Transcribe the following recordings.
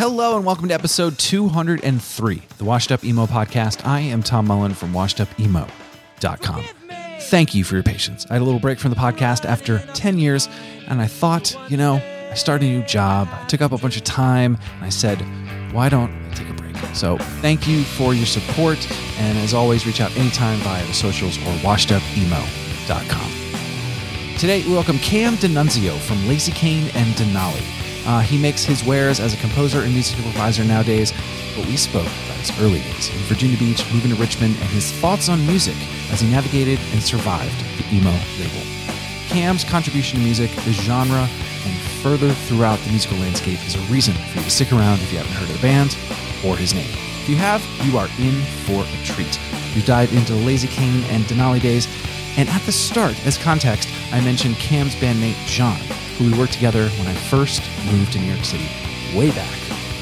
Hello and welcome to episode 203, the Washed Up Emo podcast. I am Tom Mullen from washedupemo.com. Thank you for your patience. I had a little break from the podcast after 10 years, and I thought, you know, I started a new job. I took up a bunch of time, and I said, why don't I take a break? So thank you for your support, and as always, reach out anytime via the socials or washedupemo.com. Today, we welcome Cam DiNunzio from Lazycain and Denali. Uh, he makes his wares as a composer and music supervisor nowadays, but we spoke about his early days in Virginia Beach, moving to Richmond, and his thoughts on music as he navigated and survived the emo label. Cam's contribution to music, the genre, and further throughout the musical landscape is a reason for you to stick around if you haven't heard of the band or his name. If you have, you are in for a treat. We've dived into Lazycain and Denali days, and at the start, as context, I mentioned Cam's bandmate John, who we worked together when I first moved to New York City, way back,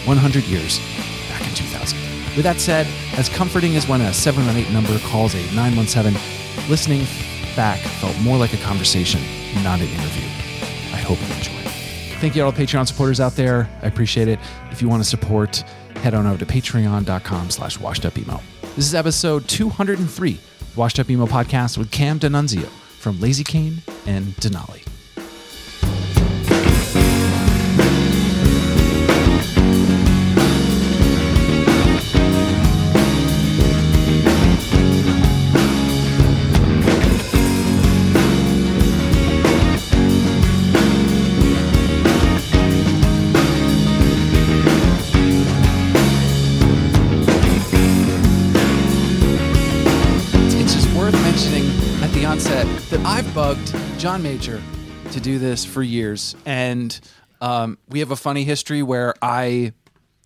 100 years, back in 2000. With that said, as comforting as when a 718 number calls a 917, listening back felt more like a conversation, not an interview. I hope you enjoy. Thank you all Patreon supporters out there. I appreciate it. If you want to support, head on over to patreon.com slash washedupemo. This is episode 203, Washed Up Emo Podcast with Cam DiNunzio from Lazycain and Denali. John Major to do this for years, and um, we have a funny history where I,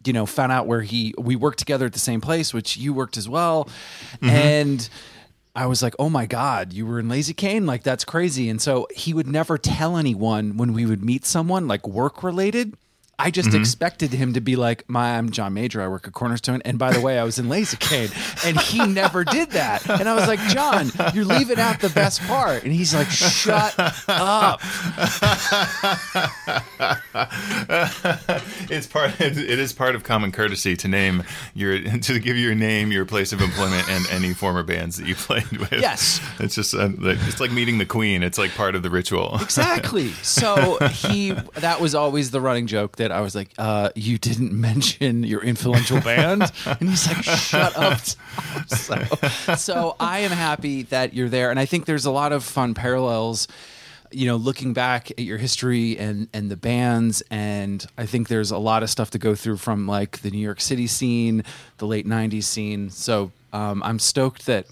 you know, found out where he we worked together at the same place, which you worked as well, and. I was like, "Oh my god, you were in Lazycain? Like that's crazy!" And so he would never tell anyone when we would meet someone like work related. I just expected him to be like, "My, I'm John Major. I work at Cornerstone, and by the way, I was in Lazycain." And he never did that. And I was like, "John, you're leaving out the best part." And he's like, "Shut up." it's part. It is part of common courtesy to name your to give your name, your place of employment, and any former bands that you played with. Yes. it's just uh, like, it's like meeting the queen. It's like part of the ritual. Exactly. So he that was always the running joke that I was like, uh, you didn't mention your influential band. And he's like, shut up. So, so I am happy that you're there. And I think there's a lot of fun parallels, you know, looking back at your history and and the bands. And I think there's a lot of stuff to go through from like the New York City scene, the late nineties scene. So um, I'm stoked that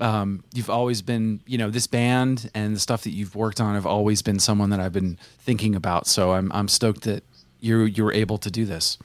um, you've always been, you know, this band and the stuff that you've worked on have always been someone that I've been thinking about. So I'm I'm stoked that you you were able to do this.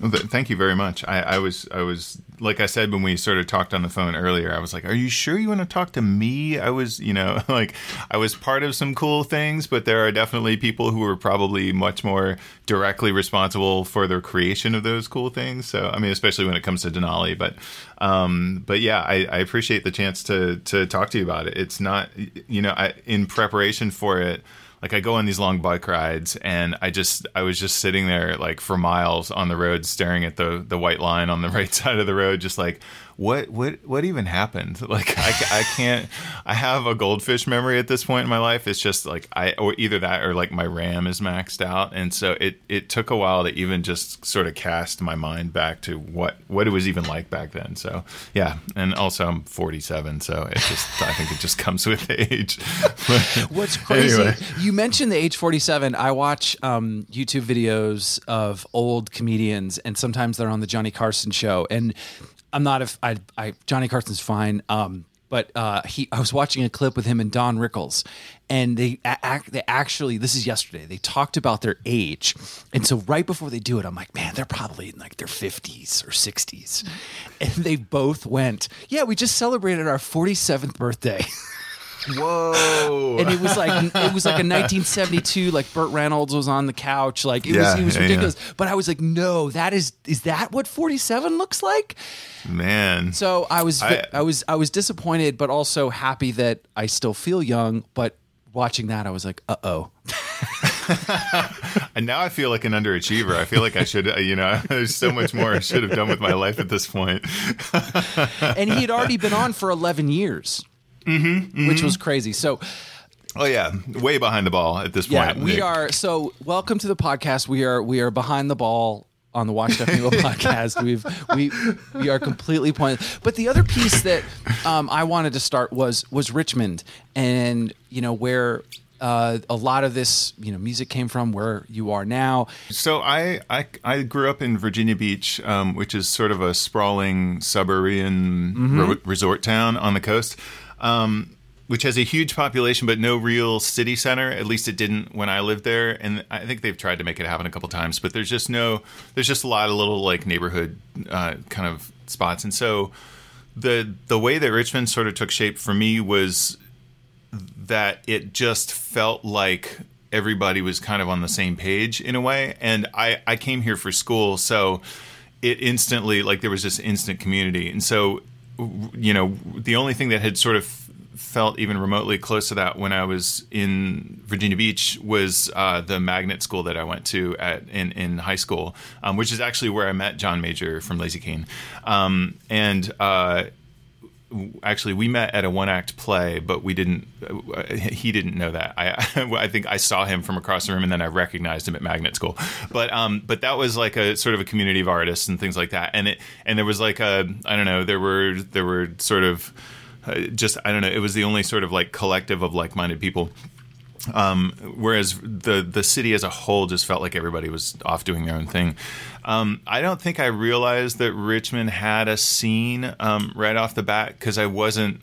Thank you very much. I, I was, I was, like I said when we sort of talked on the phone earlier. I was like, "Are you sure you want to talk to me?" I was, you know, like I was part of some cool things, but there are definitely people who are probably much more directly responsible for the creation of those cool things. So, I mean, especially when it comes to Denali. But, um, but yeah, I, I appreciate the chance to to talk to you about it. It's not, you know, I, in preparation for it like I go on these long bike rides and I just I was just sitting there like for miles on the road staring at the the white line on the right side of the road just like what what what even happened like I, I can't I have a goldfish memory at this point in my life it's just like I or either that or like my RAM is maxed out and so it it took a while to even just sort of cast my mind back to what what it was even like back then so yeah and also I'm 47 so it just I think it just comes with age What's crazy? Anyway. You mentioned the age 47. I watch um, YouTube videos of old comedians, and sometimes they're on the Johnny Carson show. And I'm not if I, I Johnny Carson's fine. Um, but uh, he I was watching a clip with him and Don Rickles, and they act they actually this is yesterday. They talked about their age, and so right before they do it, I'm like, man, they're probably in like their 50s or 60s, and they both went, yeah, we just celebrated our 47th birthday. Whoa! and it was like it was like a 1972 like Burt Reynolds was on the couch. Like it Yeah, was it was yeah, ridiculous. But I was like no that is is that what 47 looks like? Man, so I was I, I- was I was disappointed but also happy that I still feel young. But watching that I was like uh-oh. And now I feel like an underachiever. I feel like I should, uh, you know, there's so much more I should have done with my life at this point. and he had already been on for 11 years Mm-hmm, which was crazy so Oh yeah, way behind the ball at this Yeah, point. we Nick. are. So, welcome to the podcast. We are we are behind the ball on the Washed Up Emo podcast. We've we we are completely pointless. But the other piece that um, I wanted to start was was Richmond, and you know where. Uh, a lot of this, you know, music came from where you are now. So I, I I grew up in Virginia Beach, um, which is sort of a sprawling suburban Mm-hmm. re- resort town on the coast, um, which has a huge population but no real city center. At least it didn't when I lived there, and I think they've tried to make it happen a couple times. But there's just no, there's just a lot of little like neighborhood uh, kind of spots, and so the the way that Richmond sort of took shape for me was that it just felt like everybody was kind of on the same page in a way. And I, I came here for school, so it instantly, like, there was this instant community. And so, you know, the only thing that had sort of felt even remotely close to that when I was in Virginia Beach was uh, the magnet school that I went to at in, in high school, um, which is actually where I met John Major from Lazycain. Um, and uh, actually we met at a one act play but we didn't uh, he didn't know that. I i think i saw him from across the room and then i recognized him at magnet school. But um but that was like a sort of a community of artists and things like that. And it and there was like a i don't know there were there were sort of uh, just i don't know it was the only sort of like collective of like-minded people um, whereas the the city as a whole just felt like everybody was off doing their own thing. Um, I don't think I realized that Richmond had a scene um, right off the bat because I wasn't.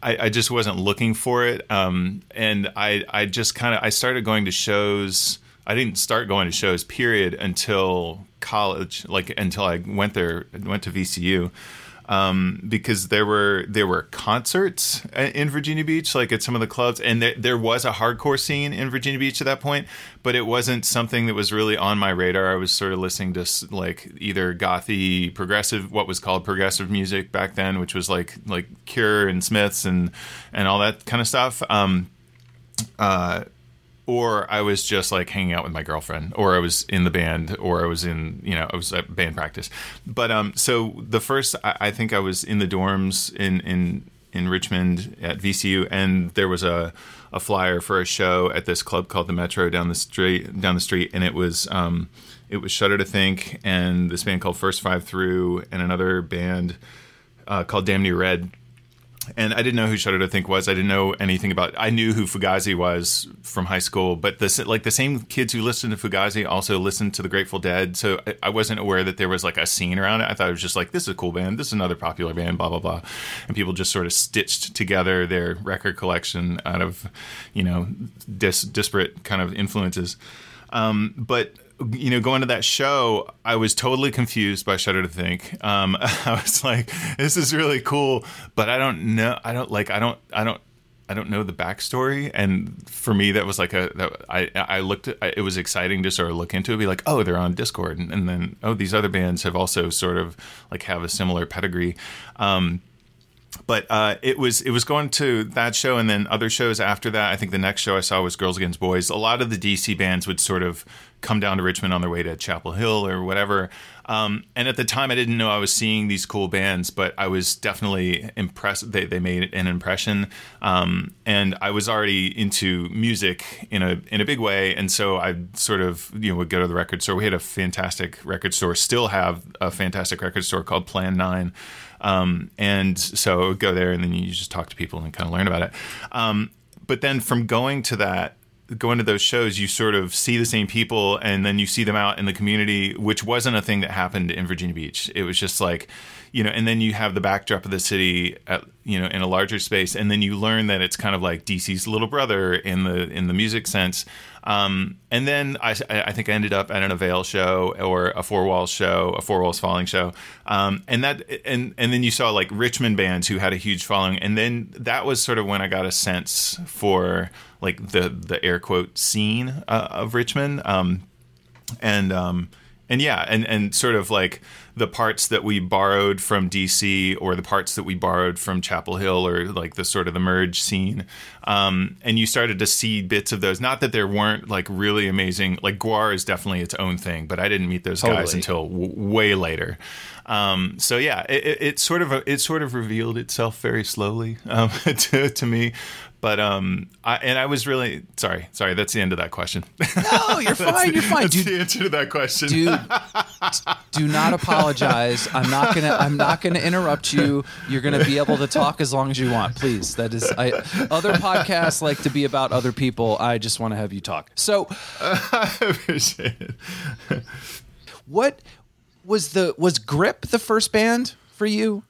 I, I just wasn't looking for it, um, and I I just kind of I started going to shows. I didn't start going to shows period until college, like until I went there, went to VCU um, because there were there were concerts in Virginia Beach, like at some of the clubs, and there, there was a hardcore scene in Virginia Beach at that point, but it wasn't something that was really on my radar. I was sort of listening to like either gothy progressive, what was called progressive music back then, which was like like Cure and Smiths and and all that kind of stuff. Um, uh, or I was just like hanging out with my girlfriend, or I was in the band, or I was in, you know, I was at band practice. But um, so the first, I, I think I was in the dorms in in in Richmond at VCU, and there was a a flyer for a show at this club called the Metro down the street down the street, and it was um, it was Shudder to Think, and this band called First Five Through, and another band uh, called Damn Near Red and I didn't know who Shudder to Think was. I didn't know anything about. I knew who Fugazi was from high school, but this like the same kids who listened to Fugazi also listened to the Grateful Dead. So I, I wasn't aware that there was like a scene around it. I thought it was just like this is a cool band, this is another popular band, blah blah blah, and people just sort of stitched together their record collection out of you know dis- disparate kind of influences. Um, but you know, going to that show, I was totally confused by Shudder to Think. Um, I was like, "This is really cool," but I don't know. I don't like. I don't. I don't. I don't know the backstory, and for me, that was like a. That, I I looked. At, it was exciting to sort of look into it, be like, oh, they're on Dischord, and, and then oh, these other bands have also sort of like have a similar pedigree. Um, but uh, it was it was going to that show and then other shows after that. I think the next show I saw was Girls Against Boys. A lot of the DC bands would sort of come down to Richmond on their way to Chapel Hill or whatever. Um, and at the time, I didn't know I was seeing these cool bands, but I was definitely impressed. They, they made an impression, um, and I was already into music in a in a big way. And so I sort of you know would go to the record store. We had a fantastic record store, still have a fantastic record store called Plan Nine. Um, and so go there, and then you just talk to people and kind of learn about it. Um, but then from going to that, going to those shows, you sort of see the same people, and then you see them out in the community, which wasn't a thing that happened in Virginia Beach. It was just like you know, and then you have the backdrop of the city, at, you know, in a larger space, and then you learn that it's kind of like DC's little brother in the in the music sense. Um, and then I, I think I ended up at an Avail show or a Four Walls show, a Four Walls Falling show, um, and that and and then you saw like Richmond bands who had a huge following, and then that was sort of when I got a sense for like the the air quote scene uh, of Richmond, um, and um, and yeah, and and sort of like the parts that we borrowed from DC or the parts that we borrowed from Chapel Hill or like the sort of the merge scene. Um, and you started to see bits of those. Not that there weren't like really amazing, like GWAR is definitely its own thing, but I didn't meet those Totally. guys until w- way later. Um, so yeah, it, it, it sort of it sort of revealed itself very slowly um, to, to me. But um, I, and I was really sorry. Sorry, that's the end of that question. No, you're fine. You're fine, That's dude. the answer to that question. Dude, do not apologize. I'm not gonna. I'm not gonna interrupt you. You're gonna be able to talk as long as you want, please. That is. I, other podcasts like to be about other people. I just want to have you talk. So, I appreciate it. what was the was Grip the first band for you?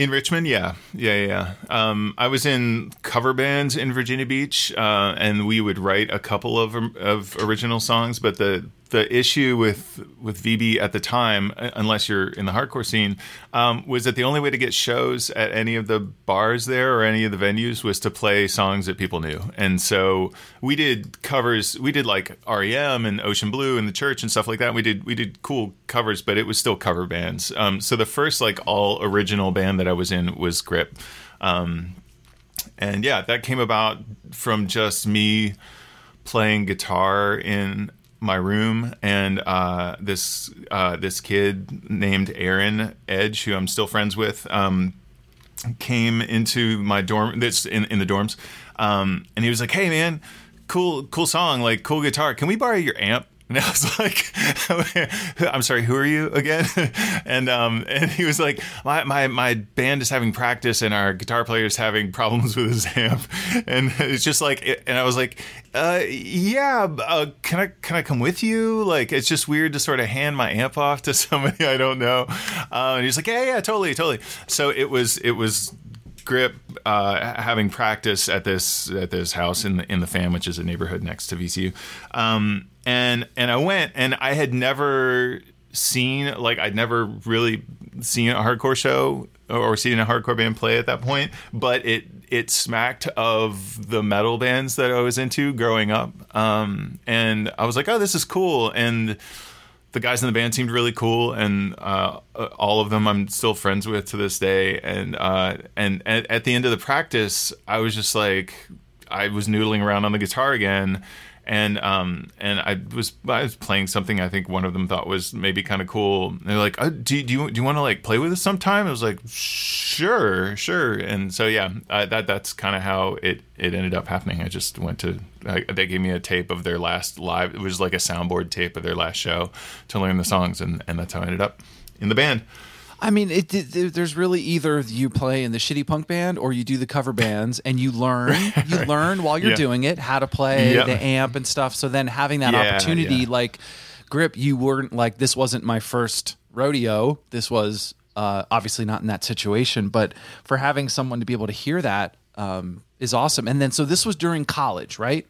In Richmond, yeah, yeah, yeah. Um, I was in cover bands in Virginia Beach, uh, and we would write a couple of of original songs. But the the issue with with VB at the time, unless you're in the hardcore scene, um, was that the only way to get shows at any of the bars there or any of the venues was to play songs that people knew. And so we did covers. We did like REM and Ocean Blue and the Church and stuff like that. We did we did cool covers, but it was still cover bands. Um, so the first like all original band that I was in was Grip. Um, and yeah, that came about from just me playing guitar in my room, and uh, this uh, this kid named Aaron Edge, who I'm still friends with, um, came into my dorm. This in, in the dorms, um, and he was like, "Hey, man, cool cool song, like cool guitar. Can we borrow your amp?" And I was like, "I'm sorry, who are you again?" and um, and he was like, "My my my band is having practice, and our guitar player is having problems with his amp." And it's just like, and I was like, uh, "Yeah, uh, can I can I come with you?" Like, it's just weird to sort of hand my amp off to somebody I don't know. Uh, and he's like, "Yeah, yeah, totally, totally." So it was it was grip uh, having practice at this at this house in the in the Fan which is a neighborhood next to VCU um, and and I went and I had never seen like I'd never really seen a hardcore show or seen a hardcore band play at that point but it it smacked of the metal bands that I was into growing up um, and I was like oh this is cool and the guys in the band seemed really cool, and uh, all of them I'm still friends with to this day. And uh, and at, at the end of the practice, I was just like, I was noodling around on the guitar again, and um and I was I was playing something I think one of them thought was maybe kind of cool. They're like, oh, do, do you do you want to like play with us sometime? I was like, sure, sure. And so yeah, uh, that that's kind of how it it ended up happening. I just went to I, they gave me a tape of their last live. It was like a soundboard tape of their last show to learn the songs, and and that's how I ended up in the band. I mean, it, it, there's really either you play in the shitty punk band or you do the cover bands, and you learn you learn while you're Yeah. doing it how to play Yep. the amp and stuff. So then having that Yeah, opportunity, yeah. like grip, you weren't like this wasn't my first rodeo. This was uh, obviously not in that situation, but for having someone to be able to hear that um, is awesome. And then so this was during college, right?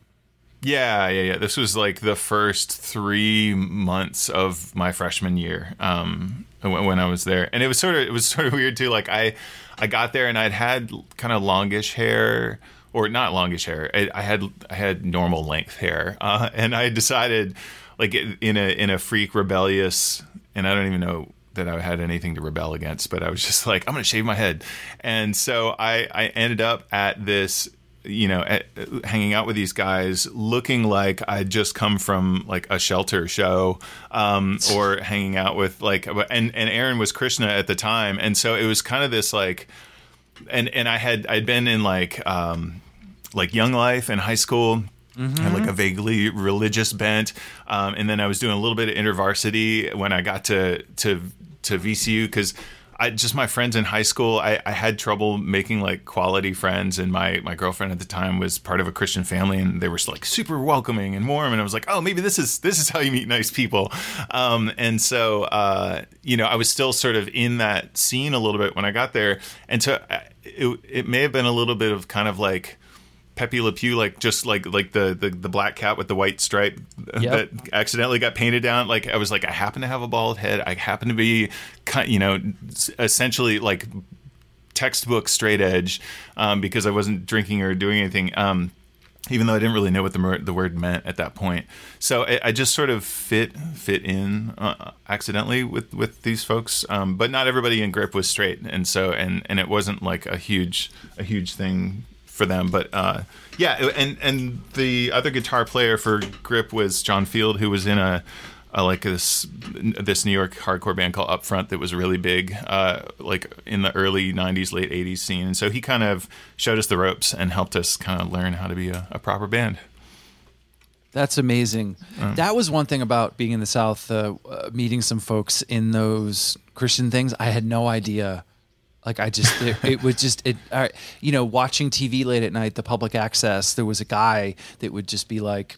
Yeah, yeah, yeah. This was like the first three months of my freshman year um, when, I was there, and it was sort of it was sort of weird too. Like I, I got there and I'd had kind of longish hair, or not longish hair. I, I had I had normal length hair, uh, and I decided, like in a in a freak rebellious, and I don't even know that I had anything to rebel against, but I was just like, I'm going to shave my head. And so I, I ended up at this, you know, at, hanging out with these guys looking like I'd just come from like a shelter show um, or hanging out with like, and, and Aaron was Krishna at the time. And so it was kind of this like, and, and I had, I'd been in like, um, like Young Life in high school. I had like a vaguely religious bent, um, and then I was doing a little bit of intervarsity when I got to to to VCU because I just my friends in high school. I, I had trouble making like quality friends, and my my girlfriend at the time was part of a Christian family, and they were like super welcoming and warm. And I was like, oh, maybe this is this is how you meet nice people. Um, and so uh, you know, I was still sort of in that scene a little bit when I got there, and so uh, it it may have been a little bit of kind of like Pepe Le Pew, like just like like the, the the black cat with the white stripe Yep. that accidentally got painted down. Like I was like, I happen to have a bald head. I happen to be, you know, essentially like textbook straight edge um, because I wasn't drinking or doing anything. Um, even though I didn't really know what the the word meant at that point, so I, I just sort of fit fit in uh, accidentally with with these folks. Um, but not everybody in Grip was straight, and so and and it wasn't like a huge a huge thing for them. But uh, yeah, and and the other guitar player for Grip was John Field, who was in a, a like this this New York hardcore band called Upfront that was really big, uh, like in the early '90s, late '80s scene. And so he kind of showed us the ropes and helped us kind of learn how to be a, a proper band. That's amazing. That was one thing about being in the South, uh, uh, meeting some folks in those Christian things. I had no idea. Like I just, it, it was just, it, uh, you know, watching TV late at night, the public access. There was a guy that would just be like,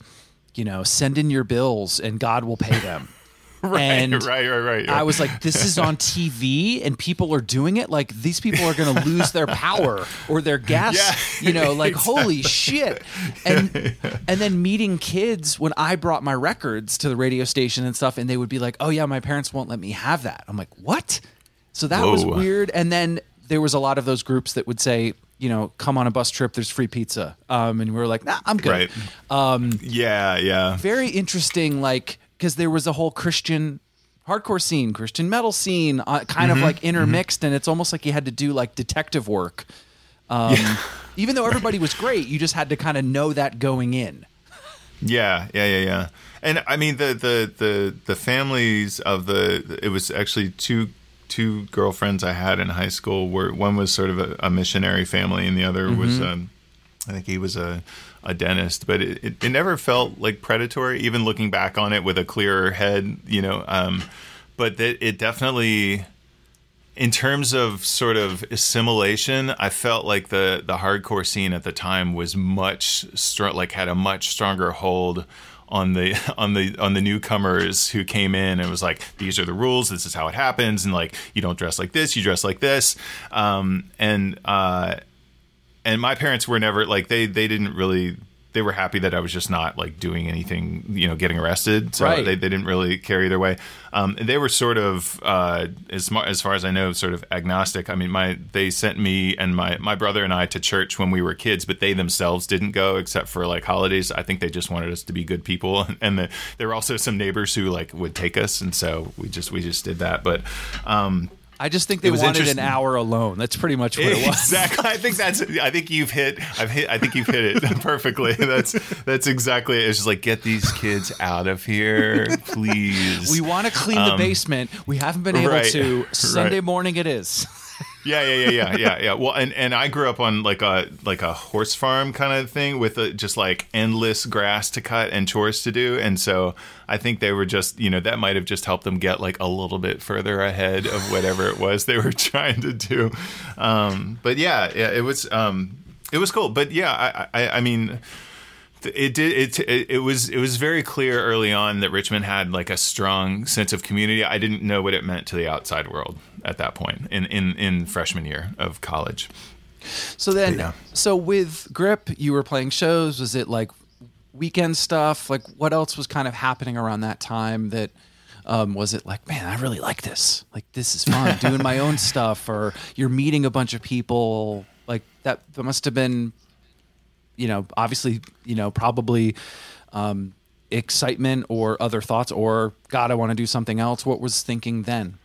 you know, send in your bills and God will pay them. Right, and right, right, right. I was like, this is on TV and people are doing it. Like these people are going to lose their power or their gas. Yeah, you know, like holy shit. And and then meeting kids when I brought my records to the radio station and stuff, and they would be like, oh yeah, my parents won't let me have that. I'm like, what? So that was weird. And then there was a lot of those groups that would say. You know, come on a bus trip. There's free pizza, um, and we were like, "Nah, I'm good." right. yeah, yeah. very interesting like because there was a whole christian hardcore scene christian metal scene uh, kind Mm-hmm. of like intermixed and it's almost like you had to do like detective work um, even though everybody was great you just had to kind of know that going in Yeah, yeah, yeah, yeah. And I mean the the the the families of the it was actually two two girlfriends I had in high school were one was sort of a, a missionary family and the other was um I think he was a a dentist, but it, it, it never felt like predatory, even looking back on it with a clearer head, you know. Um, but that it definitely in terms of sort of assimilation, I felt like the the hardcore scene at the time was much strong, like had a much stronger hold on the on the on the newcomers who came in and was like, these are the rules, this is how it happens, and like you don't dress like this, you dress like this, um, and uh, and my parents were never like they they didn't really they were happy that I was just not like doing anything, you know, getting arrested. So Right. they, they didn't really care either way. Um, and they were sort of, uh, as, mar- as far as I know, sort of agnostic. I mean, my they sent me and my, my brother and I to church when we were kids, but they themselves didn't go except for like holidays. I think they just wanted us to be good people. And the, there were also some neighbors who like would take us, and so we just we just did that. But um, i just think they wanted an hour alone that's pretty much what it was Exactly. I think that's. I think you've hit. I've hit. I think you've hit it perfectly. That's. That's exactly. It. It's just like get these kids out of here, please. we want to clean the basement we haven't been able Um, right, to sunday right. morning it is yeah, yeah, yeah, yeah, yeah, yeah. Well, and and I grew up on like a like a horse farm kind of thing with a, just like endless grass to cut and chores to do, and so I think they were just you know that might have just helped them get like a little bit further ahead of whatever it was they were trying to do. Um, but yeah, yeah, it was um, it was cool. But yeah, I I, I mean it did it it was it was very clear early on that Richmond had like a strong sense of community. I didn't know what it meant to the outside world at that point in in in freshman year of college. So then, Yeah. so with Grip, you were playing shows. Was it like weekend stuff? Like what else was kind of happening around that time? That um, was it like, man, I really like this. Like this is fun, doing my own stuff, or you're meeting a bunch of people. Like that, that must have been, you know, obviously, you know, probably um, excitement or other thoughts, or God, I want to do something else. What was thinking then?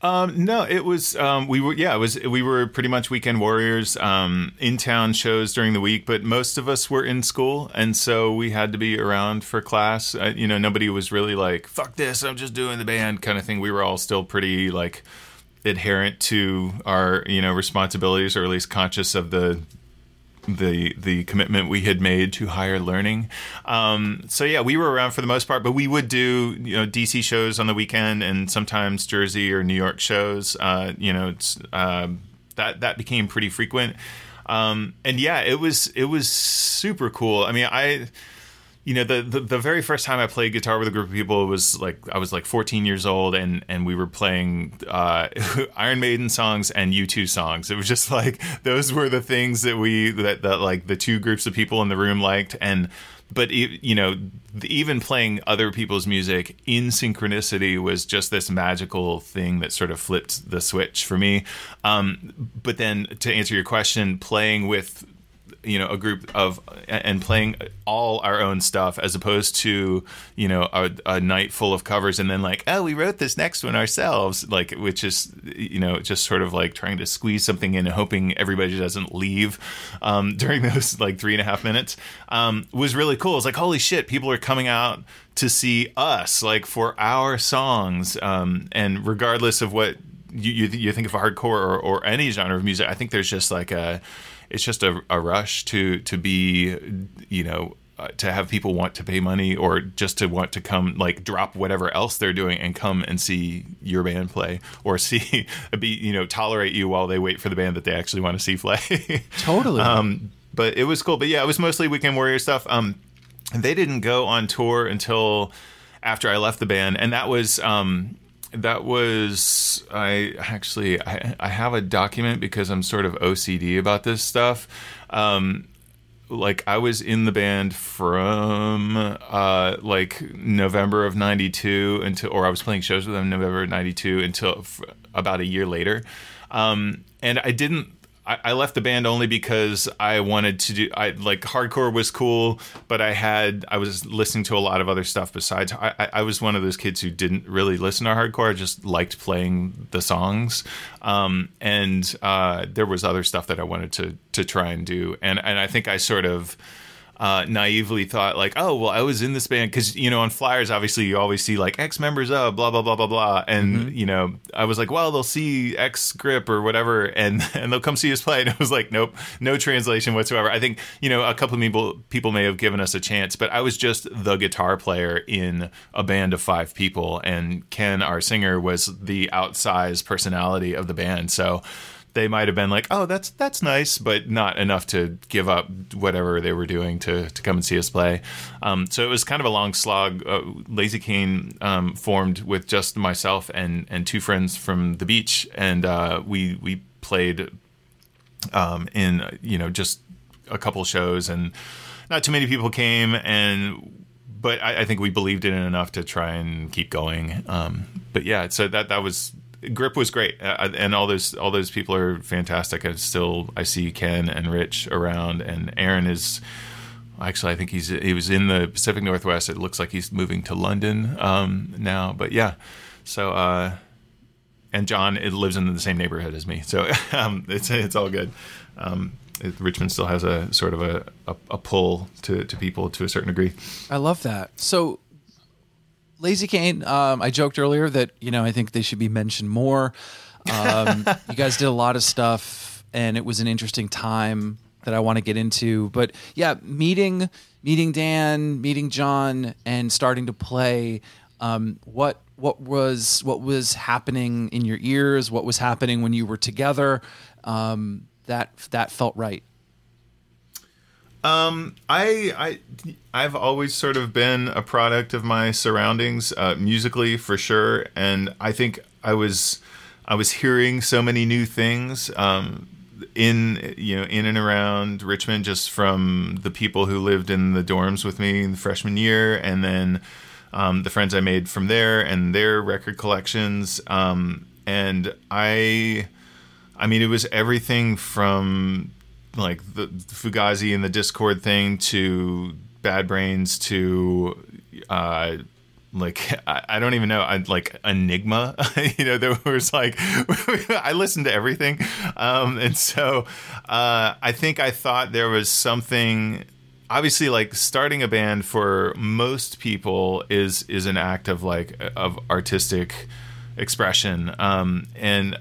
Um, no, it was um, we were yeah it was we were pretty much weekend warriors um, in town shows during the week, but most of us were in school, and so we had to be around for class. You know, nobody was really like fuck this, I'm just doing the band kind of thing. We were all still pretty like adherent to our you know responsibilities, or at least conscious of the the the commitment we had made to higher learning. Um, so yeah, we were around for the most part, but we would do you know DC shows on the weekend and sometimes Jersey or New York shows. Uh, you know, it's, uh, that that became pretty frequent. Um, and yeah, it was it was super cool. I mean, I you know the, the, the very first time I played guitar with a group of people was like I was like 14 years old and and we were playing uh, Iron Maiden songs and U2 songs. It was just like those were the things that we that, that like the two groups of people in the room liked and but you know even playing other people's music in synchronicity was just this magical thing that sort of flipped the switch for me um, but then to answer your question playing with you know a group of and playing all our own stuff as opposed to you know a, a, night full of covers and then like oh we wrote this next one ourselves like which is you know just sort of like trying to squeeze something in and hoping everybody doesn't leave um, during those like three and a half minutes um, was really cool. It's like holy shit people are coming out to see us like for our songs um, and regardless of what you, you, you think of hardcore or, or any genre of music i think there's just like a it's just a, a rush to to be you know uh, to have people want to pay money or just to want to come like drop whatever else they're doing and come and see your band play or see be you know tolerate you while they wait for the band that they actually want to see play. Totally. Um but it was cool. But yeah it was mostly weekend warrior stuff. Um they didn't go on tour until after i left the band and that was um that was I actually I, I have a document because I'm sort of OCD about this stuff. Um, like I was in the band from uh, like November of '92 until, or I was playing shows with them November '92 until f- about a year later, um, and I didn't I, I left the band only because I wanted to do. I like hardcore was cool, but I had I was listening to a lot of other stuff besides. I, I was one of those kids who didn't really listen to hardcore. I just liked playing the songs, um, and uh, there was other stuff that I wanted to to try and do. And and I think I sort of uh, naively thought like, oh well, I was in this band. Because you know on flyers obviously you always see like ex members of blah blah blah blah blah, and mm-hmm. you know I was like, well they'll see X grip or whatever, and and they'll come see us play, and I was like, nope, no translation whatsoever. I think you know a couple of people people may have given us a chance, but I was just the guitar player in a band of five people, and Ken, our singer, was the outsized personality of the band, so they might have been like, "Oh, that's that's nice," but not enough to give up whatever they were doing to to come and see us play. Um, so it was kind of a long slog. Uh, Lazycain um, formed with just myself and and two friends from the beach, and uh, we we played um, in you know just a couple shows, and not too many people came, and but I, I, think we believed in it enough to try and keep going. Um, but yeah, so that that was Grip was great, uh, and all those all those people are fantastic. I still I see Ken and Rich around, and Aaron is actually I think he's he was in the Pacific Northwest. It looks like he's moving to London um, now, but yeah. So uh, and John it lives in the same neighborhood as me, so um, it's it's all good. Um, it, Richmond still has a sort of a, a, a pull to, to people to a certain degree. I love that. So Lazycain, um, I joked earlier that you know I think they should be mentioned more. Um, you guys did a lot of stuff, and it was an interesting time that I want to get into. But yeah, meeting meeting Dan, meeting John, and starting to play. Um, what what was what was happening in your ears? What was happening when you were together? Um, that that felt right. Um, I I I've always sort of been a product of my surroundings, uh, musically for sure, and I think I was I was hearing so many new things um, in you know in and around Richmond just from the people who lived in the dorms with me in the freshman year, and then um, the friends I made from there and their record collections, um, and I. I mean, it was everything from like the, Fugazi and the Dischord thing to Bad Brains to uh, like I, I, don't even know I, like Enigma you know there was like I listened to everything. Um, and so uh, I think I thought there was something obviously like starting a band for most people is is an act of like of artistic expression. Um, and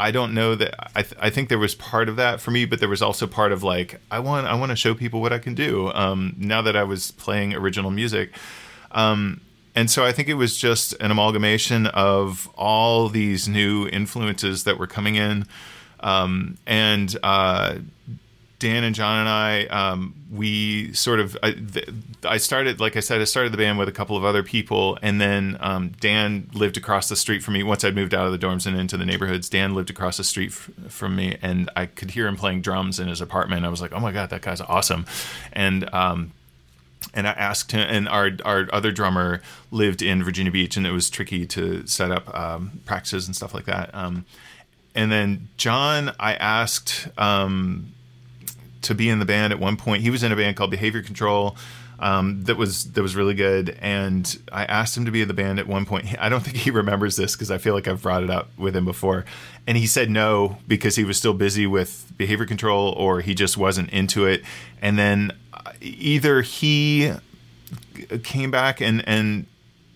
I don't know that I, th- I think there was part of that for me, but there was also part of like I want I want to show people what I can do. Um, now that I was playing original music, um, and so I think it was just an amalgamation of all these new influences that were coming in, um, and uh, Dan and John and I, um, we sort of, I, th- I, started, like I said, I started the band with a couple of other people, and then um, Dan lived across the street from me. Once I'd moved out of the dorms and into the neighborhoods, Dan lived across the street f- from me, and I could hear him playing drums in his apartment. I was like, oh my god, that guy's awesome, and um, and I asked him, and our our other drummer lived in Virginia Beach, and it was tricky to set up um, practices and stuff like that. Um, and then John, I asked um, to be in the band at one point. He was in a band called Behavior Control. Um, that was that was really good, and I asked him to be in the band at one point. I don't think he remembers this because I feel like I've brought it up with him before, and he said no because he was still busy with behavior control or he just wasn't into it. And then uh, either he came back and and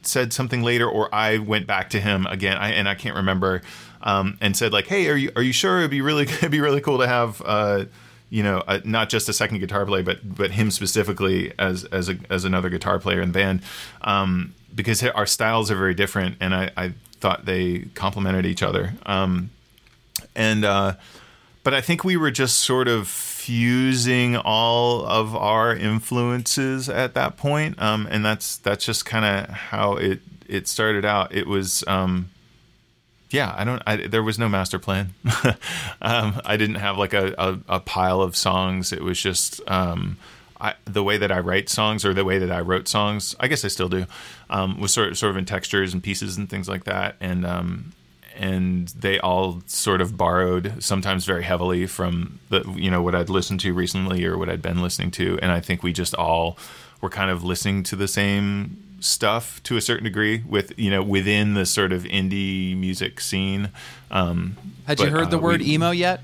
said something later, or I went back to him again, I, and I can't remember, um, and said like, "Hey, are you are you sure it'd be really it'd be really cool to have." Uh, you know, uh, not just a second guitar player, but but him specifically as as a, as another guitar player in the band, um, because our styles are very different, and I, I thought they complemented each other. Um, and uh, but I think we were just sort of fusing all of our influences at that point, um, and that's that's just kind of how it it started out. It was um, yeah, I don't. I, there was no master plan. um, I didn't have like a, a, a, pile of songs. It was just um, I, the way that I write songs, or the way that I wrote songs. I guess I still do. Um, was sort of, sort of in textures and pieces and things like that, and um, and they all sort of borrowed sometimes very heavily from the you know what I'd listened to recently or what I'd been listening to, and I think we just all were kind of listening to the same stuff to a certain degree with you know within the sort of indie music scene. Um, Had but, you heard the uh, word we, emo yet?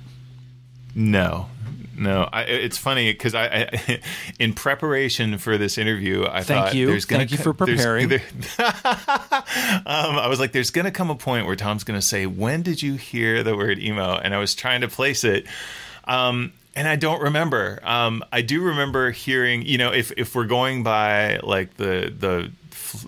No, no. I, it's funny because I, I, in preparation for this interview, I thank thought you. there's gonna thank you for preparing. There, um, I was like, there's gonna come a point where Tom's gonna say, "When did you hear the word emo?" And I was trying to place it. Um, and I don't remember. Um, I do remember hearing, you know, if if we're going by like the the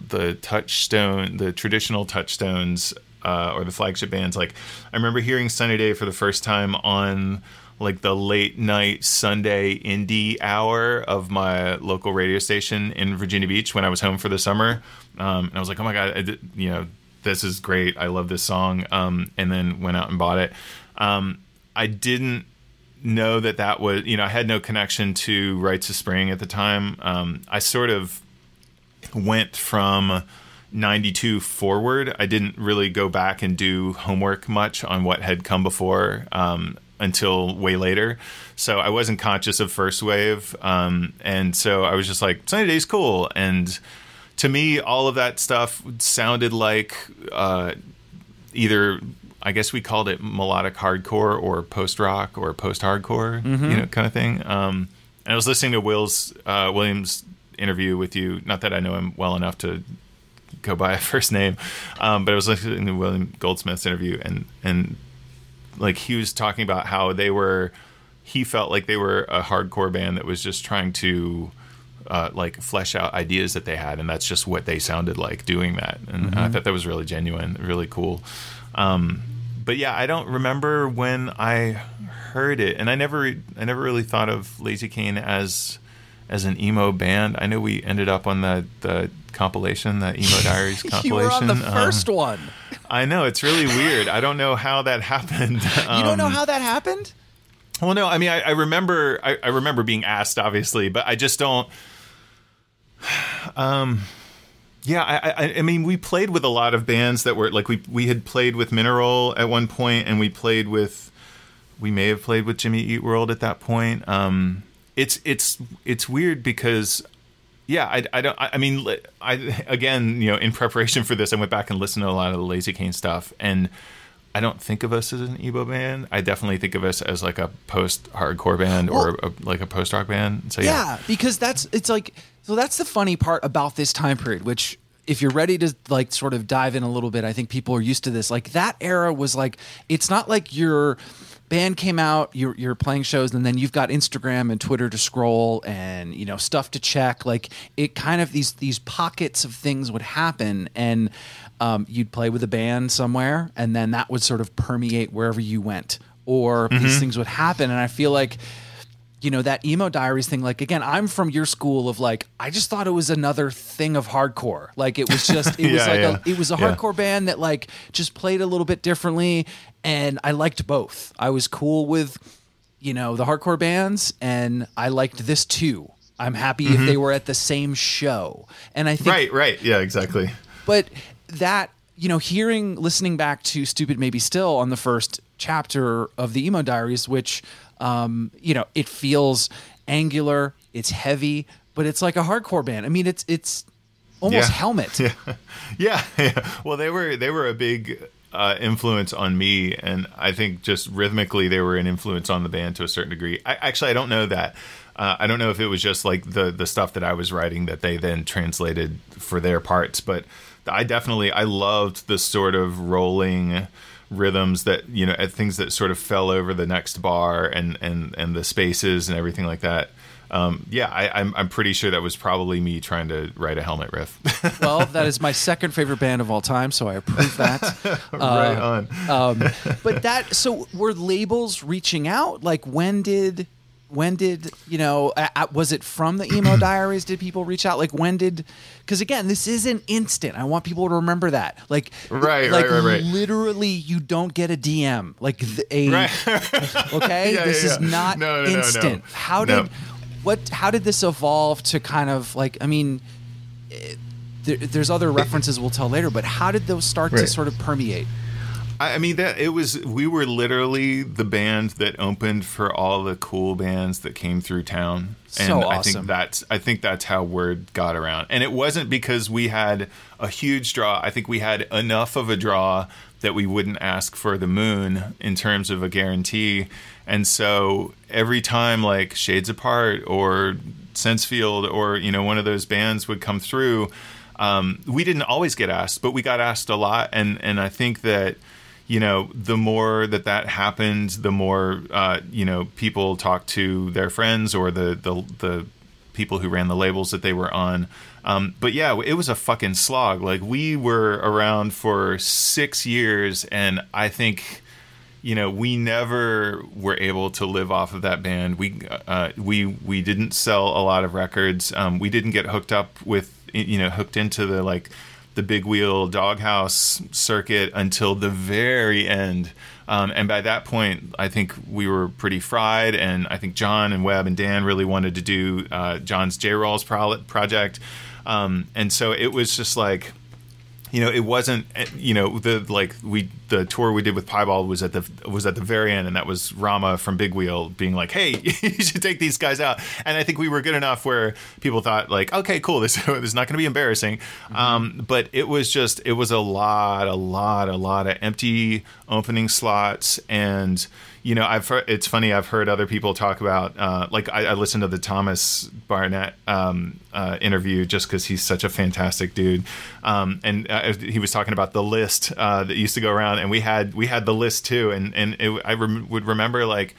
the touchstone, the traditional touchstones, uh, or the flagship bands. Like I remember hearing Sunny Day for the first time on like the late night Sunday indie hour of my local radio station in Virginia Beach when I was home for the summer. Um, and I was like, oh my god, I, you know, this is great. I love this song. Um, and then went out and bought it. Um, I didn't know that that was you know I had no connection to Rites of Spring at the time. Um, I sort of went from 92 forward. I didn't really go back and do homework much on what had come before um, until way later. So I wasn't conscious of first wave. Um, and so I was just like, Sunny Day's cool. And to me, all of that stuff sounded like uh, either. I guess we called it melodic hardcore or post rock or post hardcore, mm-hmm. you know, kind of thing. Um, and I was listening to Will's uh, Williams interview with you. Not that I know him well enough to go by a first name, um, but I was listening to William Goldsmith's interview, and and like he was talking about how they were. He felt like they were a hardcore band that was just trying to uh, like flesh out ideas that they had, and that's just what they sounded like doing that. And mm-hmm. I thought that was really genuine, really cool. Um, but yeah, I don't remember when I heard it, and I never, I never really thought of Lazycain as as an emo band. I know we ended up on the the compilation, the emo diaries compilation. you were on the first um, one. I know it's really weird. I don't know how that happened. Um, you don't know um, how that happened? Well, no. I mean, I, I remember. I, I, remember being asked, obviously, but I just don't. Um. Yeah, I, I, I mean, we played with a lot of bands that were like we we had played with Mineral at one point, and we played with. We may have played with Jimmy Eat World at that point. Um, it's it's it's weird because yeah I, I don't I mean I again you know in preparation for this I went back and listened to a lot of the Lazycain stuff and I don't think of us as an emo band. I definitely think of us as like a post hardcore band well, or a, like a post rock band. So yeah. yeah, because that's it's like so that's the funny part about this time period, which if you're ready to like sort of dive in a little bit, I think people are used to this. Like that era was like it's not like your band came out, you're you're playing shows, and then you've got Instagram and Twitter to scroll and you know stuff to check. Like it kind of these these pockets of things would happen and. Um, you'd play with a band somewhere, and then that would sort of permeate wherever you went, or these things would happen. And I feel like you know that emo diaries thing like again i'm from your school of like i just thought it was another thing of hardcore like it was just it was like yeah. a it was a Yeah. hardcore band that like just played a little bit differently and i liked both i was cool with you know the hardcore bands and i liked this too i'm happy if they were at the same show and i think Mm-hmm. Right, right. Yeah, exactly. but that you know hearing listening back to stupid maybe still on the first chapter of the emo diaries which um you know it feels angular it's heavy but it's like a hardcore band i mean it's it's almost Yeah. helmet Yeah, yeah, yeah. Well, they were they were a big uh, influence on me, and I think just rhythmically they were an influence on the band to a certain degree. I, actually, I don't know that. Uh, I don't know if it was just like the the stuff that I was writing that they then translated for their parts, but I definitely I loved the sort of rolling rhythms that you know things that sort of fell over the next bar and and and the spaces and everything like that. Um, yeah, I, I'm I'm pretty sure that was probably me trying to write a helmet riff. well that is my second favorite band of all time so i approve that right on. um, but that so were labels reaching out like when did when did you know was it from the emo diaries did people reach out like when did because again this isn't instant i want people to remember that like Right, like right, right, right. literally you don't get a dm like the, a Right. okay Yeah, this yeah, is yeah. not No, no, no, no. instant how did what how did this evolve to kind of like i mean eh, there, there's other references we'll tell later but how did those start to sort of permeate I I mean that it was we were literally the band that opened for all the cool bands that came through town. And So I think that's I think that's how word got around. And it wasn't because we had a huge draw. I think we had enough of a draw that we wouldn't ask for the moon in terms of a guarantee. And so every time like Shades Apart or Sensefield or you know one of those bands would come through, um, we didn't always get asked, but we got asked a lot. And and I think that you know, the more that that happened, the more uh, you know people talked to their friends or the the the people who ran the labels that they were on. Um, but yeah, it was a fucking slog. Like we were around for six years, and I think you know we never were able to live off of that band. We uh, we we didn't sell a lot of records. Um, we didn't get hooked up with you know hooked into the like the big wheel doghouse circuit until the very end. Um, and by that point, I think we were pretty fried. And I think John and Webb and Dan really wanted to do uh, John's J Rawls pro- project. Um, and so it was just like, you know, it wasn't, eh, you know, the like we the tour we did with Piebald was at the was at the very end, and that was Rama from Big Wheel being like, "Hey, you should take these guys out." And I think we were good enough where people thought like, "Okay, cool, this, this is not going to be embarrassing." Um, but it was just, it was a lot, a lot, a lot of empty opening slots, and you know, I've heard, it's funny. I've heard other people talk about uh, like I, I listened to the Thomas Barnett um, uh, interview just because he's such a fantastic dude, um, and uh, he was talking about the list uh, that used to go around, and we had we had the list too, and and it, I rem- would remember like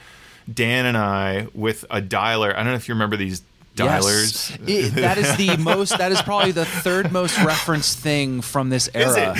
Dan and I with a dialer. I don't know if you remember these dialers. Yes. It- that is the most. That is probably the third most referenced thing from this era.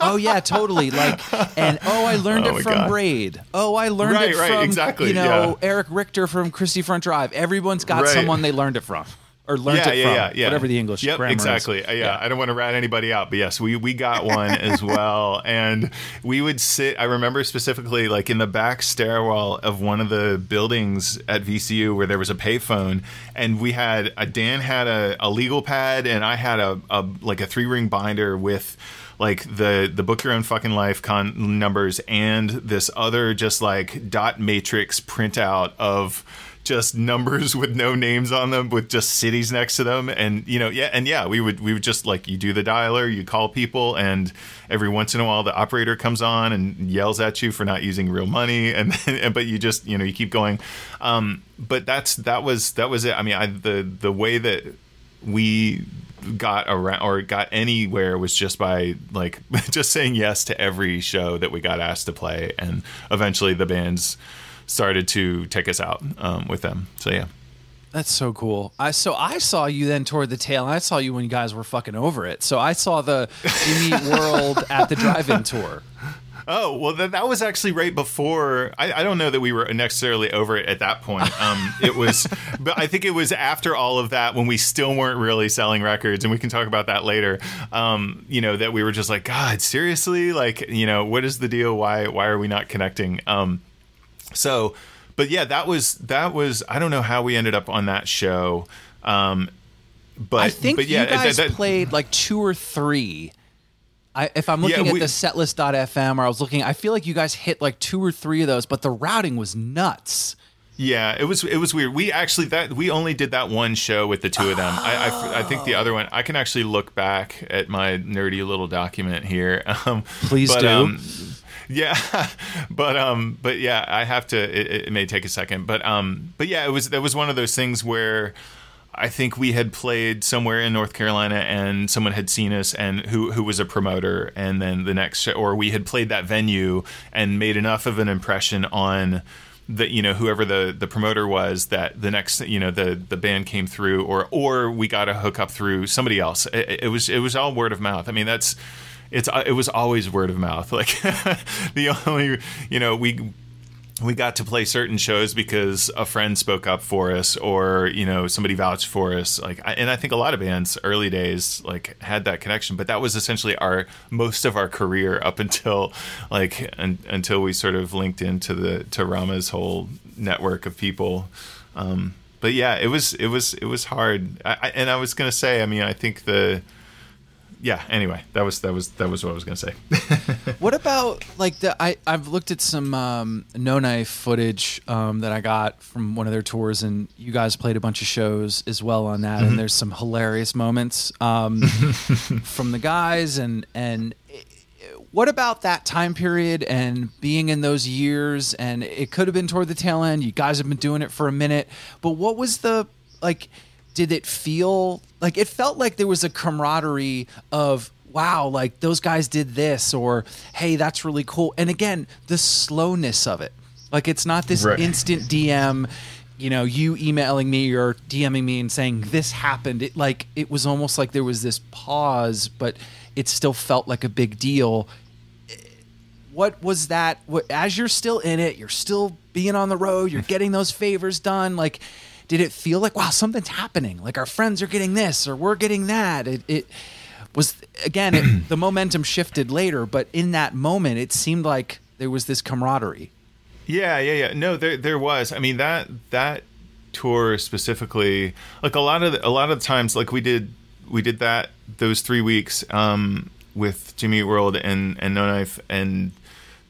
oh yeah, totally. Like, and oh, I learned Oh it from God. Braid. Oh, I learned Right, it right, from exactly, you know yeah. Eric Richter from Christie Front Drive. Everyone's got Right. someone they learned it from or learned yeah, it yeah, from. yeah, yeah. Whatever the English Yep, exactly. Uh, Yeah. I don't want to rat anybody out, but yes, we we got one as well, and we would sit. I remember specifically, like in the back stairwell of one of the buildings at VCU, where there was a payphone, and we had a Dan had a, a legal pad, and I had a, a like a three ring binder with like the the book your own fucking life con numbers and this other just like dot matrix printout of just numbers with no names on them with just cities next to them. And you know yeah and yeah we would we would just like you do the dialer you call people and every once in a while the operator comes on and yells at you for not using real money. And, and but you just you know you keep going. Um but that's that was that was it. I mean i the the way that we got around or got anywhere was just by like just saying yes to every show that we got asked to play, and eventually the bands started to take us out um, with them. So yeah. That's so cool. I so I saw you then toward the tail. I saw you when you guys were fucking over it. So I saw the You Meet World at the drive-in tour. Oh well, that, that was actually right before. I, I don't know that we were necessarily over it at that point. Um, it was, but I think it was after all of that when we still weren't really selling records, and we can talk about that later. Um, you know that we were just like, God, seriously, like, you know, what is the deal? Why why are we not connecting? Um, so but yeah, that was that was I don't know how we ended up on that show. Um, but I think but yeah, you guys that- that- played like two or three. I, if I'm looking Yeah, at the setlist.fm or I was looking, I feel like you guys hit like two or three of those, but the routing was nuts. Yeah, it was it was weird. We actually that we only did that one show with the two of them. I, I, I think the other one I can actually look back at my nerdy little document here. Um, Please but, do. Um, yeah, but um, but yeah, I have to. It, it may take a second, but um, but yeah, it was that was one of those things where. I think we had played somewhere in North Carolina, and someone had seen us, and who who was a promoter, and then the next show, or we had played that venue and made enough of an impression on the you know whoever the the promoter was that the next you know the the band came through, or or we got a hookup through somebody else. It, it was it was all word of mouth. I mean that's it's it was always word of mouth. Like the only you know we we got to play certain shows because a friend spoke up for us or you know somebody vouched for us. Like I, and i think a lot of bands early days like had that connection but that was essentially our most of our career up until like un, until we sort of linked into the to rama's whole network of people. Um but yeah it was it was it was hard. I, I, and i was gonna say i mean i think the yeah anyway that was that was that was what i was gonna say What about like the I I've looked at some um, no knife footage um, that I got from one of their tours, and you guys played a bunch of shows as well on that. And there's some hilarious moments um, from the guys, and and what about that time period and being in those years? And it could have been toward the tail end. You guys have been doing it for a minute, but what was the like? Did it feel like it felt like there was a camaraderie of wow, like those guys did this, or hey, that's really cool. And again, the slowness of it. Like it's not this Right. instant DM, you know, you emailing me or DMing me and saying this happened. It like it was almost like there was this pause, but it still felt like a big deal. What was that? What, as you're still in it, you're still being on the road, you're getting those favors done. Like, did it feel like wow, something's happening? Like our friends are getting this or we're getting that. It, it was again, it, the momentum shifted later, but in that moment, it seemed like there was this camaraderie. Yeah, yeah, yeah. No, there there was. I mean that that tour specifically, like a lot of the, a lot of times, like we did we did that those three weeks um, with Jimmy Eat World and and No Knife, and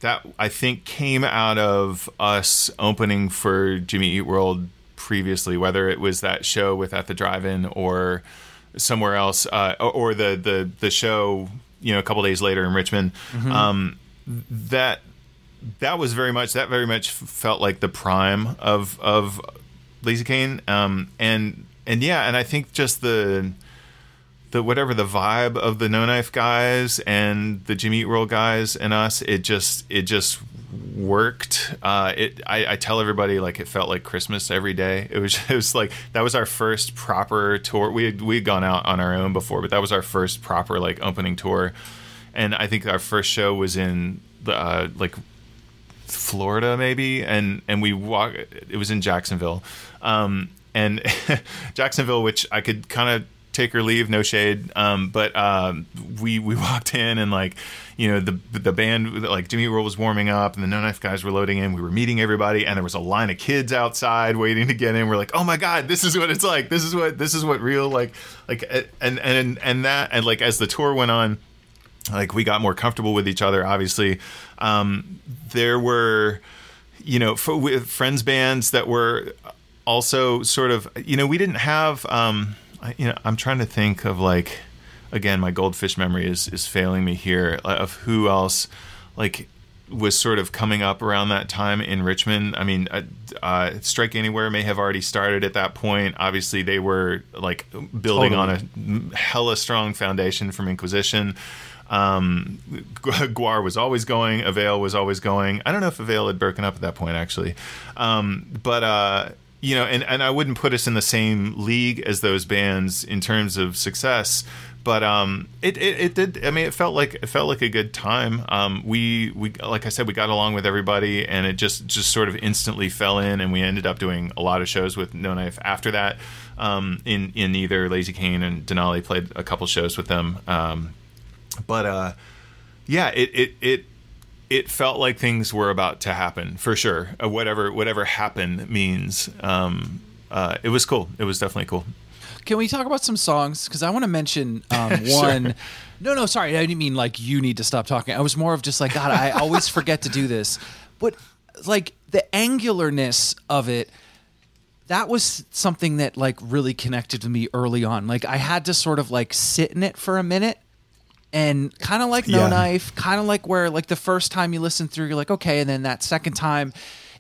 that I think came out of us opening for Jimmy Eat World previously, whether it was that show with at the drive-in or somewhere else, uh, or, the the the show you know a couple days later in Richmond. Um, that that was very much that very much felt like the prime of of Lazycain, um, and and yeah, and I think just the the whatever the vibe of the No Knife guys and the Jimmy Eat World guys and us, it just it just worked. Uh, it I, I tell everybody like it felt like Christmas every day. It was it was like that was our first proper tour. We had we had gone out on our own before, but that was our first proper like opening tour, and I think our first show was in the uh, like Florida maybe and and we walk it was in Jacksonville um and Jacksonville which I could kind of take or leave no shade. Um but um we we walked in and like you know the the band like Jimmy World was warming up and the No Knife guys were loading in. We were meeting everybody and there was a line of kids outside waiting to get in. We're like oh my god this is what it's like. This is what this is what real like like and and and that and like as the tour went on like we got more comfortable with each other obviously. Um, there were you know with friends bands that were also sort of you know we didn't have um, I- you know i'm trying to think of like again my goldfish memory is is failing me here uh, of who else like was sort of coming up around that time in Richmond. I mean, uh, uh, Strike Anywhere may have already started at that point. Obviously, they were like building totally. on a hella strong foundation from Inquisition. Um, GWAR was always going. Avail was always going. I don't know if Avail had broken up at that point, actually. Um, but, uh, you know, and, and I wouldn't put us in the same league as those bands in terms of success but um, it, it, it did. I mean, it felt like it felt like a good time. Um, we we like I said, we got along with everybody, and it just just sort of instantly fell in, and we ended up doing a lot of shows with No Knife after that. Um, in in either Lazycain and Denali played a couple shows with them, um, but uh, yeah, it it it it felt like things were about to happen for sure. Uh, whatever whatever happen means. Um, uh, it was cool. It was definitely cool. Can we talk about some songs? Because I want to mention um, one. sure. No, no, sorry. I didn't mean like you need to stop talking. I was more of just like, God, I always forget to do this. But like the angularness of it, that was something that like really connected to me early on. Like I had to sort of like sit in it for a minute and kind of like no yeah. knife, kind of like where like the first time you listen through, you're like, okay. And then that second time,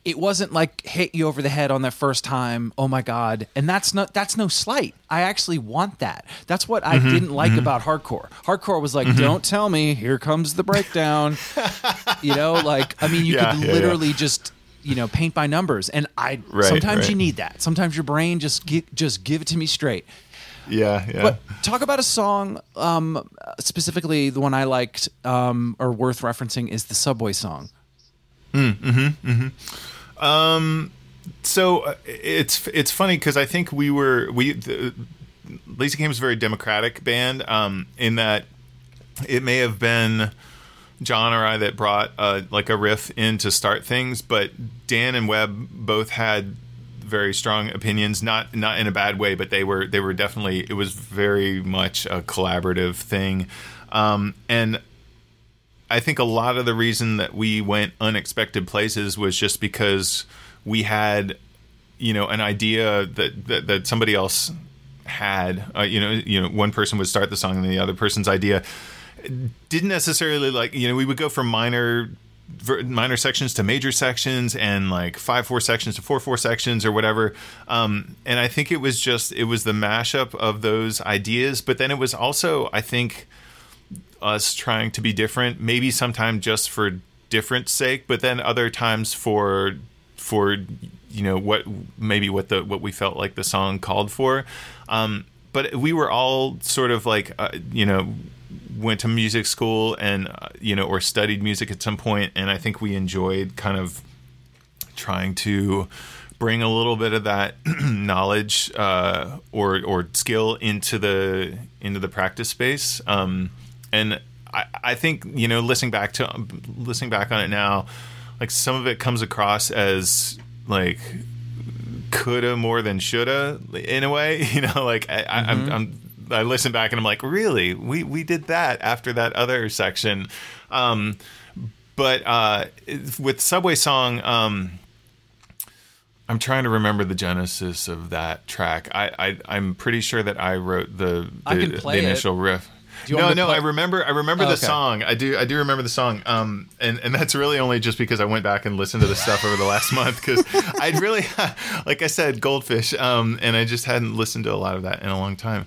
it wasn't like hit you over the head on that first time. Oh my god! And that's not that's no slight. I actually want that. That's what I mm-hmm, didn't like mm-hmm. about hardcore. Hardcore was like, mm-hmm. don't tell me. Here comes the breakdown. you know, like I mean, you yeah, could yeah, literally just you know paint by numbers, and I right, sometimes right. you need that. Sometimes your brain just get, just give it to me straight. Yeah, yeah. But talk about a song, um, specifically the one I liked um, or worth referencing is the Subway song. Mm, mm-hmm, mm-hmm. Um, so uh, it's it's funny because I think we were we the, Lazycain was a very democratic band um, in that it may have been John or I that brought uh, like a riff in to start things, but Dan and Webb both had very strong opinions, not not in a bad way, but they were they were definitely it was very much a collaborative thing, um, and I think a lot of the reason that we went unexpected places was just because we had, you know, an idea that that, that somebody else had. Uh, you know, you know, one person would start the song and the other person's idea didn't necessarily like. You know, we would go from minor minor sections to major sections and like five four sections to four four sections or whatever um, and i think it was just it was the mashup of those ideas but then it was also i think us trying to be different, maybe sometimes just for different sake, but then other times for for you know what maybe what the what we felt like the song called for. Um, but we were all sort of like uh, you know went to music school and uh, you know or studied music at some point, and I think we enjoyed kind of trying to bring a little bit of that knowledge uh, or or skill into the into the practice space. Um, and I, I think you know listening back to listening back on it now, like some of it comes across as like coulda more than shoulda in a way. You know, like I, mm-hmm. I'm, I'm I listen back and I'm like, really, we we did that after that other section. Um, but uh, with Subway Song, um, I'm trying to remember the genesis of that track. I, I am pretty sure that I wrote the the, the initial it. riff no, no. Play? I remember. I remember oh, the okay. song. I do. I do remember the song. Um, and and that's really only just because I went back and listened to the stuff over the last month because I'd really, like I said, Goldfish. Um, and I just hadn't listened to a lot of that in a long time.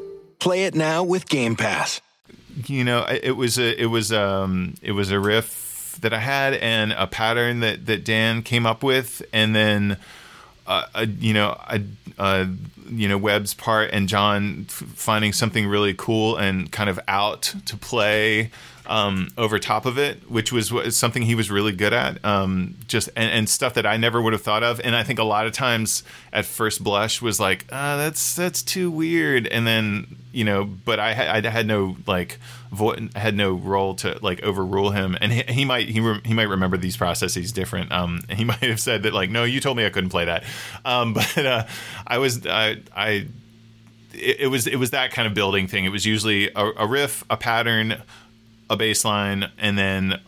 Play it now with Game Pass. You know, it was a it was um it was a riff that I had and a pattern that that Dan came up with and then uh, a, you know, a, you know, Webb's part and John f- finding something really cool and kind of out to play um, over top of it, which was something he was really good at. Um, just and, and, stuff that I never would have thought of. And I think a lot of times at first blush was like, uh, that's that's too weird. And then you know, but I, I had no like vo- had no role to like overrule him, and he, he might he re- he might remember these processes different. Um, he might have said that like, no, you told me I couldn't play that. Um, but uh, I was I I it, it, was it was that kind of building thing. It was usually a, a riff, a pattern, a bass line, and then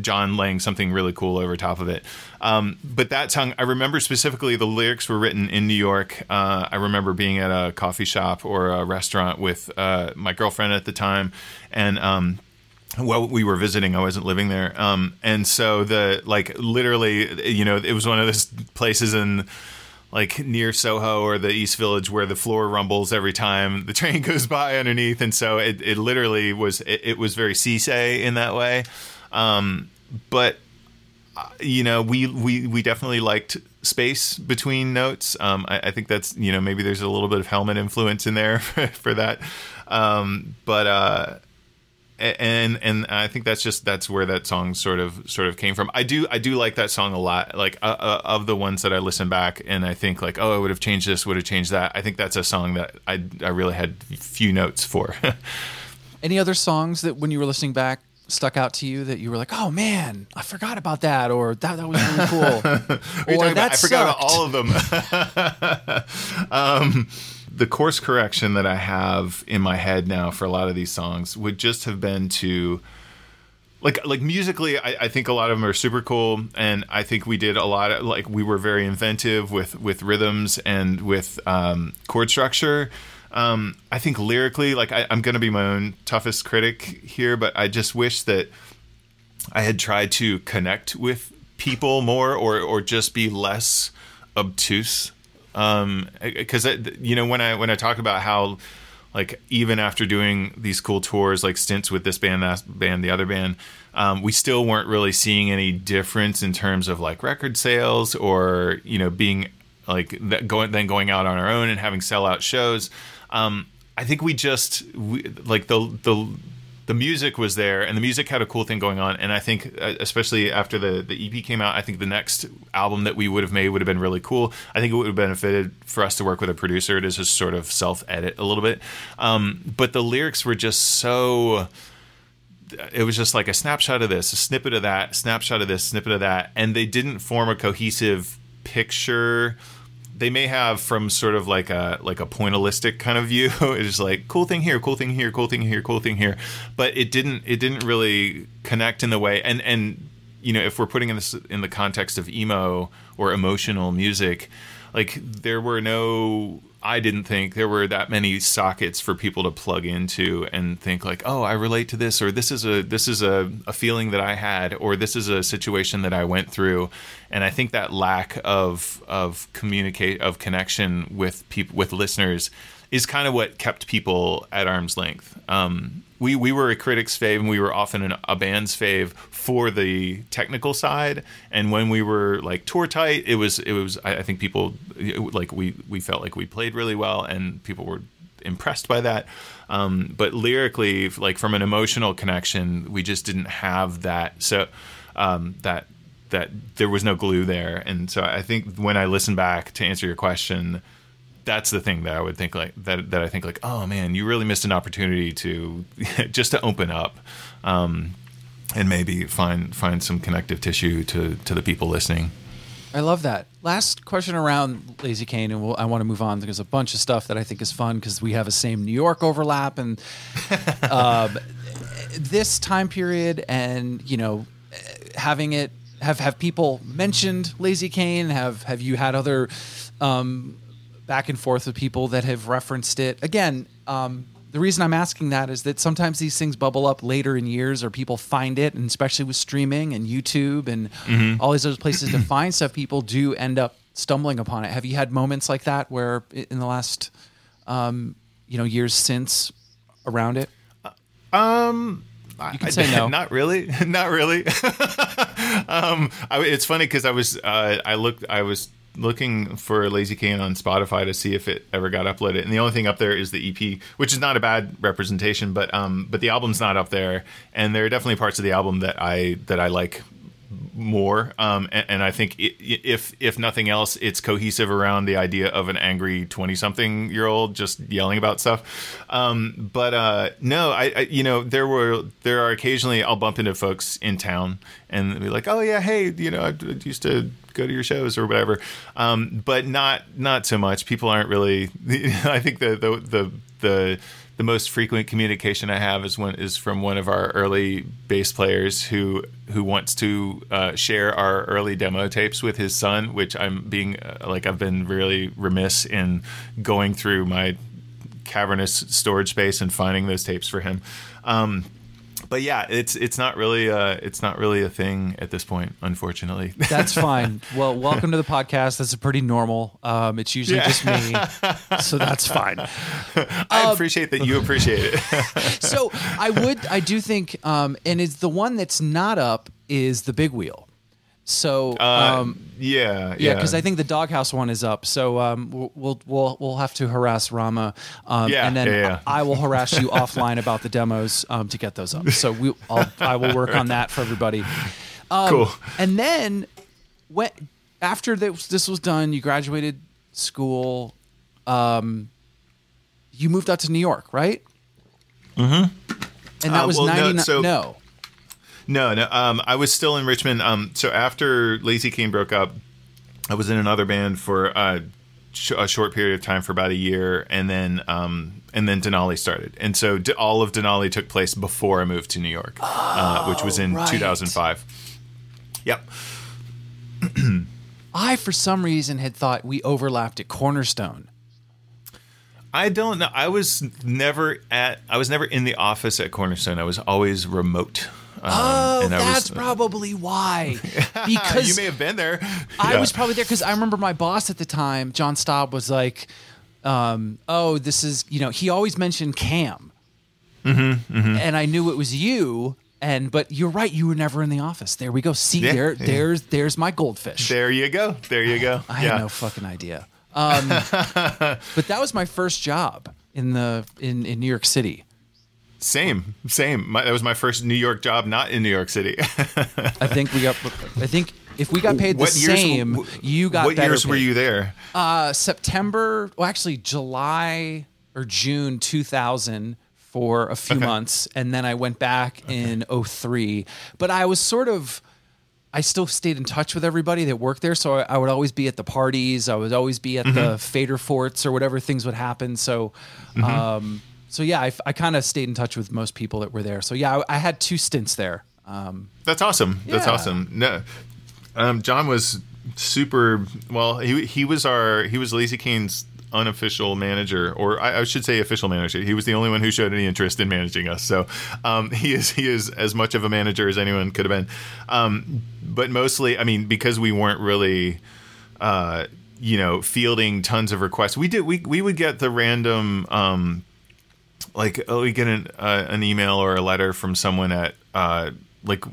John laying something really cool over top of it. Um, but that song, I remember specifically the lyrics were written in New York. Uh, I remember being at a coffee shop or a restaurant with uh, my girlfriend at the time, and um, we were visiting. I wasn't living there, um, and so the like literally, you know, it was one of those places in like near Soho or the East Village where the floor rumbles every time the train goes by underneath, and so it, it literally was it, it was very Cisse in that way. Um, but uh, you know, we we we definitely liked space between notes. Um, I, I, think that's you know maybe there's a little bit of Helmet influence in there for, for that. Um, but uh, and and I think that's just that's where that song sort of sort of came from. I do I do like that song a lot. Like uh, uh, of the ones that I listen back and I think like oh I would have changed this, would have changed that. I think that's a song that I I really had few notes for. Any other songs that when you were listening back stuck out to you that you were like, "Oh man, I forgot about that," or "That that was really cool," or "That I forgot about all of them." um, the course correction that I have in my head now for a lot of these songs would just have been to like like musically I, I, think a lot of them are super cool and i think we did a lot of like we were very inventive with with rhythms and with um, chord structure um, I think lyrically, like I, I'm to be my own toughest critic here, but I just wish that I had tried to connect with people more, or or just be less obtuse. Because um, you know when I when I talk about how like even after doing these cool tours like stints with this band that band the other band um, we still weren't really seeing any difference in terms of like record sales or you know being like that going then going out on our own and having sellout shows. Um, I think we just we, like the the the music was there and the music had a cool thing going on and i think uh, especially after the the ep came out i think the next album that we would have made would have been really cool. I think it would have benefited for us to work with a producer to just sort of self edit a little bit. Um, but the lyrics were just so it was just like a snapshot of this a snippet of that snapshot of this snippet of that and they didn't form a cohesive picture they may have from sort of like a like a pointillistic kind of view. it's like cool thing here, cool thing here, cool thing here, cool thing here. But it didn't it didn't really connect in the way and and you know if we're putting in this in the context of emo or emotional music, like there were no I didn't think there were that many sockets for people to plug into and think like, oh, I relate to this, or this is a this is a, a feeling that I had, or this is a situation that I went through, and I think that lack of of communicate of connection with people with listeners is kind of what kept people at arm's length. Um, we we were a critic's fave, and we were often an, a band's fave for the technical side. And when we were like tour tight, it was it was I, I think people like we we felt like we played really well, and people were impressed by that. Um, but lyrically, like from an emotional connection, we just didn't have that. So um, that that there was no glue there, and so I think when I listen back to answer your question that's the thing that I would think like that that I think like oh man you really missed an opportunity to just to open up um, and maybe find find some connective tissue to to the people listening. I love that. Last question around Lazycain, and we'll, I want to move on. Because there's a bunch of stuff that I think is fun because we have a same New York overlap, and um, this time period, and you know, having it have have people mentioned Lazycain. Have have you had other um, back and forth with people that have referenced it. Again, um, the reason I'm asking that is that sometimes these things bubble up later in years, or people find it, and especially with streaming and YouTube and mm-hmm. all these other places to find stuff, people do end up stumbling upon it. Have you had moments like that where, in the last, um, you know, years since around it? Um, you can say no. Not really. Not really. um, I, it's funny because I was uh, I looked I was looking for Lazycain on Spotify to see if it ever got uploaded, and the only thing up there is the EP, which is not a bad representation, but um, but the album's not up there, and there are definitely parts of the album that I that I like more. Um, and, and, I think it, if if nothing else, it's cohesive around the idea of an angry twenty something year old just yelling about stuff. Um, but uh, no, I, I, you know there were there are occasionally I'll bump into folks in town and be like, oh yeah, hey, you know I used to go to your shows or whatever. Um, but not not so much. People aren't really. I think the the the the the most frequent communication I have is from one of our early bass players who who wants to uh, share our early demo tapes with his son, which I'm being uh, like I've been really remiss in going through my cavernous storage space and finding those tapes for him. Um, but yeah, it's it's not really uh, it's not really a thing at this point, unfortunately. That's fine. Well, welcome to the podcast. That's a pretty normal. Um, it's usually yeah. just me, so that's fine. I um, appreciate that you appreciate it. so I would, I do think, um, and it's the one that's not up is the big wheel. So uh, um, yeah, yeah, because I think the doghouse one is up. So um, we'll we'll we'll have to harass Rama, um, yeah, and then yeah, yeah. I will harass you offline about the demos um, to get those up. So we I'll, I will work on that for everybody. Um, cool. And then when after this, this was done, you graduated school. Um, you moved out to New York, right? Mm-hmm. And that uh, was well, ninety nine. No, so- no. No, no. Um, I was still in Richmond. Um, so after Lazycain broke up, I was in another band for uh, sh- a short period of time for about a year, and then um, and then Denali started. And so D- all of Denali took place before I moved to New York, oh, uh, which was in right. 2005. Yep. I, for some reason, had thought we overlapped at Cornerstone. I don't know. I was never at. I was never in the office at Cornerstone. I was always remote. Um, oh, that's was, probably why. Because you may have been there. I yeah. was probably there because I remember my boss at the time, John Staub, was like, um, "Oh, this is you know." He always mentioned Cam, mm-hmm, mm-hmm. and I knew it was you. And but you're right, you were never in the office. There we go. See yeah, there, yeah. there's there's my goldfish. There you go. There you go. I had no fucking idea. Um, but that was my first job in the in in New York City. Same, same. My, that was my first New York job, not in New York City. I think we got. I think if we got paid the what same, years, you got. What years paid. were you there? Uh, September. Well, actually, July or June two thousand for a few okay. months, and then I went back okay. in 03. But I was sort of. I still stayed in touch with everybody that worked there, so I, I would always be at the parties. I would always be at mm-hmm. the fader forts or whatever things would happen. So, mm-hmm. um, so yeah, I, I kind of stayed in touch with most people that were there. So yeah, I, I had two stints there. Um, That's awesome. That's awesome. No, um, John was super. Well, he he was our he was Lazycain's unofficial manager, or I, I, should say official manager. He was the only one who showed any interest in managing us. So um, he is he is as much of a manager as anyone could have been. Um, but mostly, I mean, because we weren't really. Uh, you know, fielding tons of requests. We did. We we would get the random um, like oh, we get an uh, an email or a letter from someone at uh, like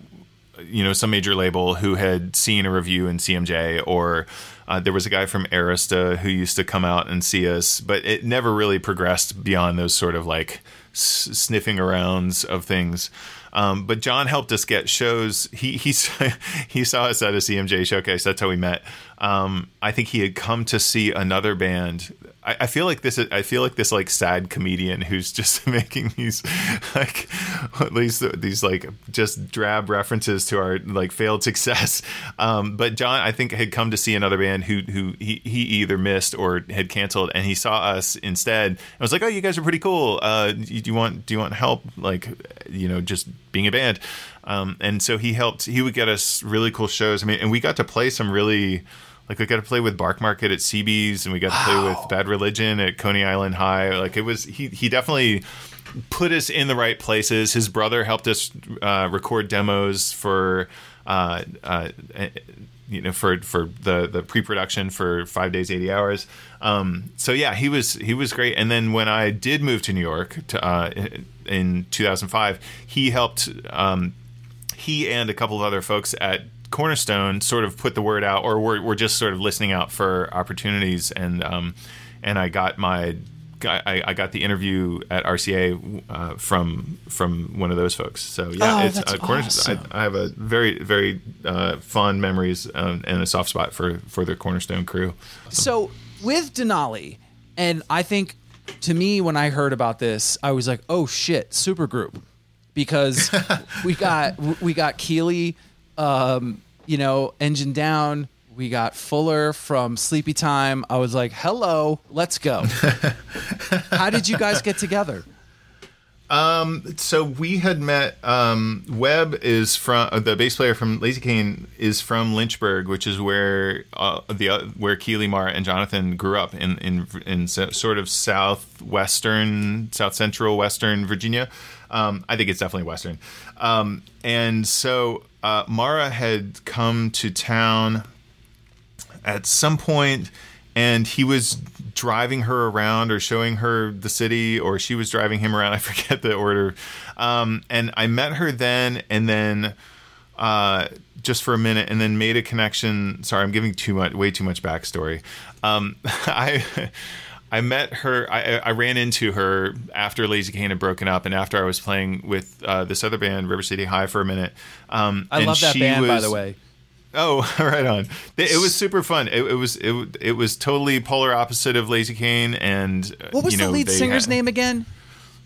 you know some major label who had seen a review in CMJ or uh, there was a guy from Arista who used to come out and see us, but it never really progressed beyond those sort of like s- sniffing arounds of things. Um, but John helped us get shows. He he he saw us at a CMJ showcase. That's how we met. Um, I think he had come to see another band I, I feel like this. I feel like this like sad comedian who's just making these like at least these like just drab references to our like failed success. Um, but John, I think, had come to see another band who who he, he either missed or had canceled, and he saw us instead. I was like, "Oh, you guys are pretty cool. Uh, do you want do you want help? Like, you know, just being a band." Um, and so he helped. He would get us really cool shows. I mean, and we got to play some really like we got to play with Barkmarket at CB's, and we got to play with Bad Religion at Coney Island High. Like it was, he he definitely put us in the right places. His brother helped us uh, record demos for. Uh, uh, you know, for for the the pre production for five days, eighty hours. Um, so yeah, he was he was great. And then when I did move to New York to, uh, in 2005, he helped. Um, he and a couple of other folks at Cornerstone sort of put the word out, or we're, we're just sort of listening out for opportunities, and um, and I got my I, I got the interview at RCA uh, from from one of those folks. So yeah, Oh, it's uh, Corner- awesome. I, I have a very very uh, fond memories um, and a soft spot for for the Cornerstone crew. So with Denali, and I think to me when I heard about this, I was like, oh shit, supergroup, because we got we got Keeley, um, you know, engine down. We got Fuller from Sleepy Time. I was like, hello, let's go. How did you guys get together? Um, So we had met. Um, Webb is from uh, the bass player from Lazycain is from Lynchburg, which is where uh, the uh, where Keeley Maura and Jonathan grew up in in in so- sort of southwestern, south central western Virginia. Um, I think it's definitely western. Um, and so uh, Maura had come to town at some point and he was driving her around or showing her the city or she was driving him around. I forget the order. Um, and i met her then and then uh, just for a minute and then made a connection. Sorry i'm giving too much way too much backstory. Um, i I met her. I, I ran into her after Lazycain had broken up, and after I was playing with uh, this other band, River City High, for a minute. Um, I love that band, by the way. Oh, right on. It, was super fun. It, it was it, it was totally polar opposite of Lazycain and What was you the lead singer's had- name again?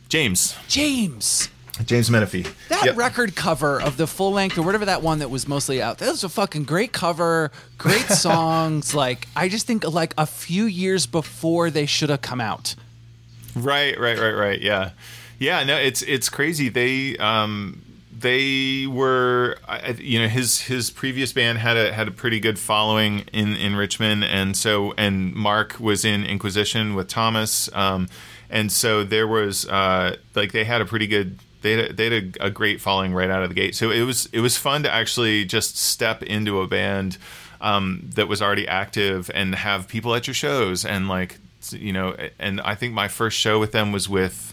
James. James. James Menifee. That Yep. record cover of the full length or whatever that one that was mostly out. That was a fucking great cover, great songs. like I just think like a few years before they should have come out. Right, right, right, right. Yeah, yeah. No, it's it's crazy. They um they were I- I- you know his his previous band had a had a pretty good following in in Richmond, and so and Mark was in Inquisition with Thomas, um, and so there was uh like they had a pretty good. They had, they had a, a great following right out of the gate, so it was it was fun to actually just step into a band um, that was already active and have people at your shows and like you know and i think my first show with them was with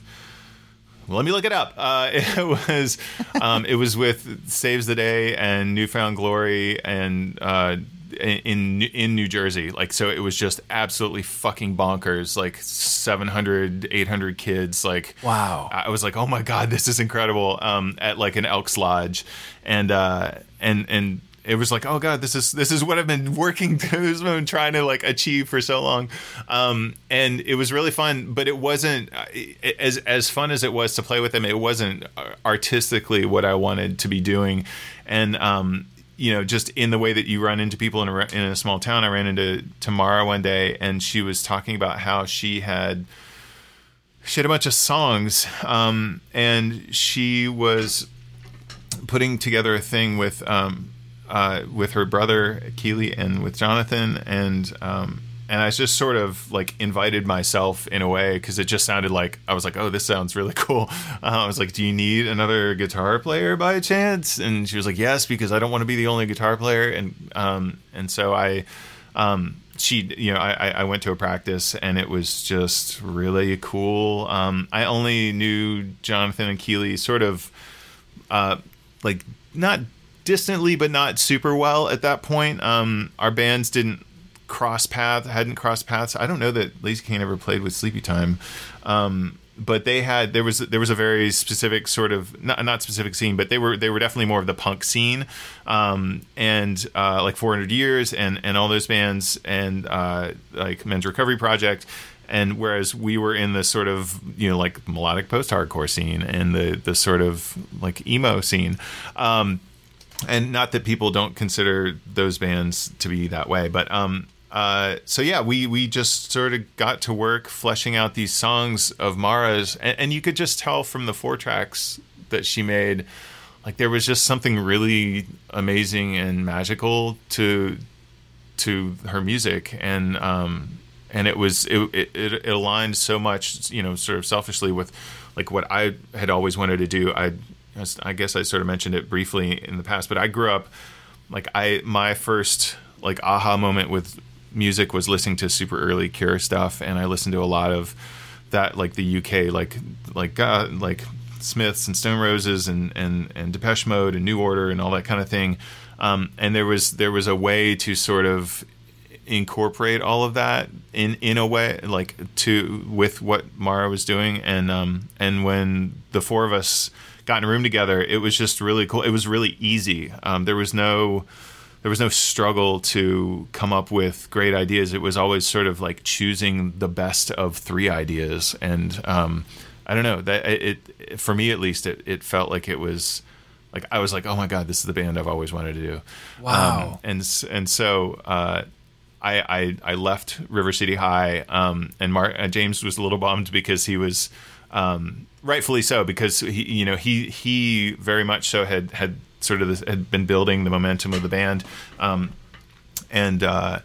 let me look it up. Uh, it was um, it was with saves the day and newfound glory and uh, in in New Jersey like so it was just absolutely fucking bonkers like 700 800 kids like Wow. I was like, oh my god, this is incredible. Um, at like an Elks Lodge, and uh, and and it was like, oh god, this is this is what I've been working to, this is what I've been trying to like achieve for so long. Um, and it was really fun, but it wasn't uh, as as fun as it was to play with them. It wasn't uh, artistically what I wanted to be doing, and um, you know, just in the way that you run into people in a, in a small town. I ran into Tamara one day, and she was talking about how she had she had a bunch of songs um, and she was putting together a thing with um, uh, with her brother Keeley and with Jonathan and um, and I just sort of like invited myself in a way because it just sounded like I was like oh this sounds really cool. Uh, I was like do you need another guitar player by chance? And she was like yes because I don't want to be the only guitar player. And um, and so I um, she you know I, I- went to a practice and it was just really cool. Um, i only knew jonathan and keeley sort of uh, like not distantly but not super well at that point. Um, our bands didn't cross paths, hadn't crossed paths i don't know that Lazycain ever played with sleepy time um, but they had there was there was a very specific sort of not, not specific scene, but they were they were definitely more of the punk scene, um, and uh, like 400 Years and and all those bands and uh, like Men's Recovery Project, and whereas we were in the sort of you know like melodic post hardcore scene and the the sort of like emo scene. Um, and not that people don't consider those bands to be that way, but um, uh, so yeah, we we just sort of got to work fleshing out these songs of Maura's, and, and you could just tell from the four tracks that she made, like there was just something really amazing and magical to to her music, and um, and it was it, it it aligned so much, you know, sort of selfishly with like what I had always wanted to do. I I guess I sort of mentioned it briefly in the past, but I grew up like I my first like aha moment with music was listening to super early Cure stuff, and I listened to a lot of that like the UK like like uh, like Smiths and Stone Roses and and and Depeche Mode and New Order and all that kind of thing. Um, and there was there was a way to sort of incorporate all of that in in a way like to with what Maura was doing. And um and when the four of us got in a room together it was just really cool. It was really easy. Um there was no there was no struggle to come up with great ideas it was always sort of like choosing the best of three ideas and um I don't know that it, it for me at least it, it felt like it was like I was like, oh my god, this is the band I've always wanted to do. Wow. Um, and and so uh, I, I I left River City High, um, and Mark uh, James was a little bummed because he was um, rightfully so because he you know he he very much so had had sort of this, had been building the momentum of the band, um, and. Uh,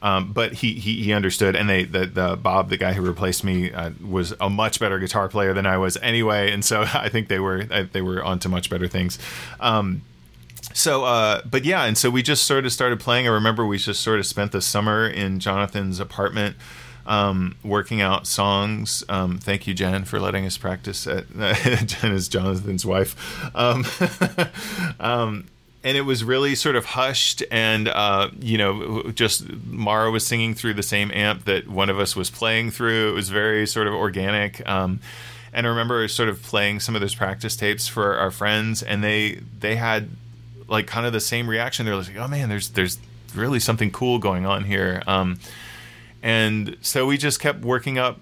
um, but he, he he understood, and they the, the Bob, the guy who replaced me, uh, was a much better guitar player than I was anyway, and so I think they were they were onto much better things. Um, so, uh, but yeah, and so we just sort of started playing. I remember we just sort of spent the summer in Jonathan's apartment. Um, working out songs. Um, thank you, Jen, for letting us practice. At Jen is Jonathan's wife. Um, um, and it was really sort of hushed and uh, you know just Maura was singing through the same amp that one of us was playing through it was very sort of organic um, and i remember sort of playing some of those practice tapes for our friends and they they had like kind of the same reaction they're like oh man there's there's really something cool going on here um, and so we just kept working up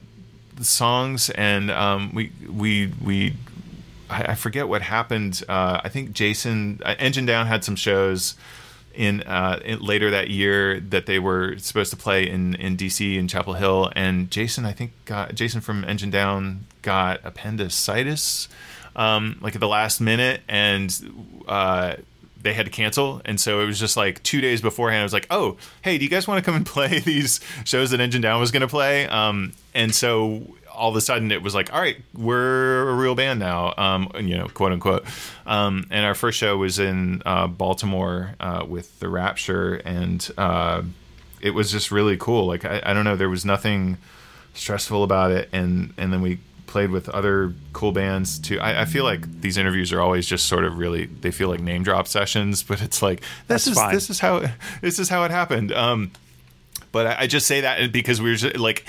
songs and um, we we we I, I forget what happened. Uh, I think Jason uh, Engine Down had some shows in, uh, in later that year that they were supposed to play in in DC in Chapel Hill, and Jason I think got Jason from Engine Down got appendicitis um, like at the last minute, and uh, they had to cancel. And so it was just like two days beforehand. I was like, oh, hey, do you guys want to come and play these shows that Engine Down was going to play? Um, and so all of a sudden it was like, all right, we're a real band now, um, you know, quote unquote. Um, and our first show was in uh, Baltimore uh, with the Rapture, and uh, it was just really cool. Like I, I, don't know, there was nothing stressful about it, and and then we played with other cool bands too. I, I, feel like these interviews are always just sort of really they feel like name drop sessions, but it's like this That's is fine. this is how this is how it happened. Um, but I, I just say that because we are just, like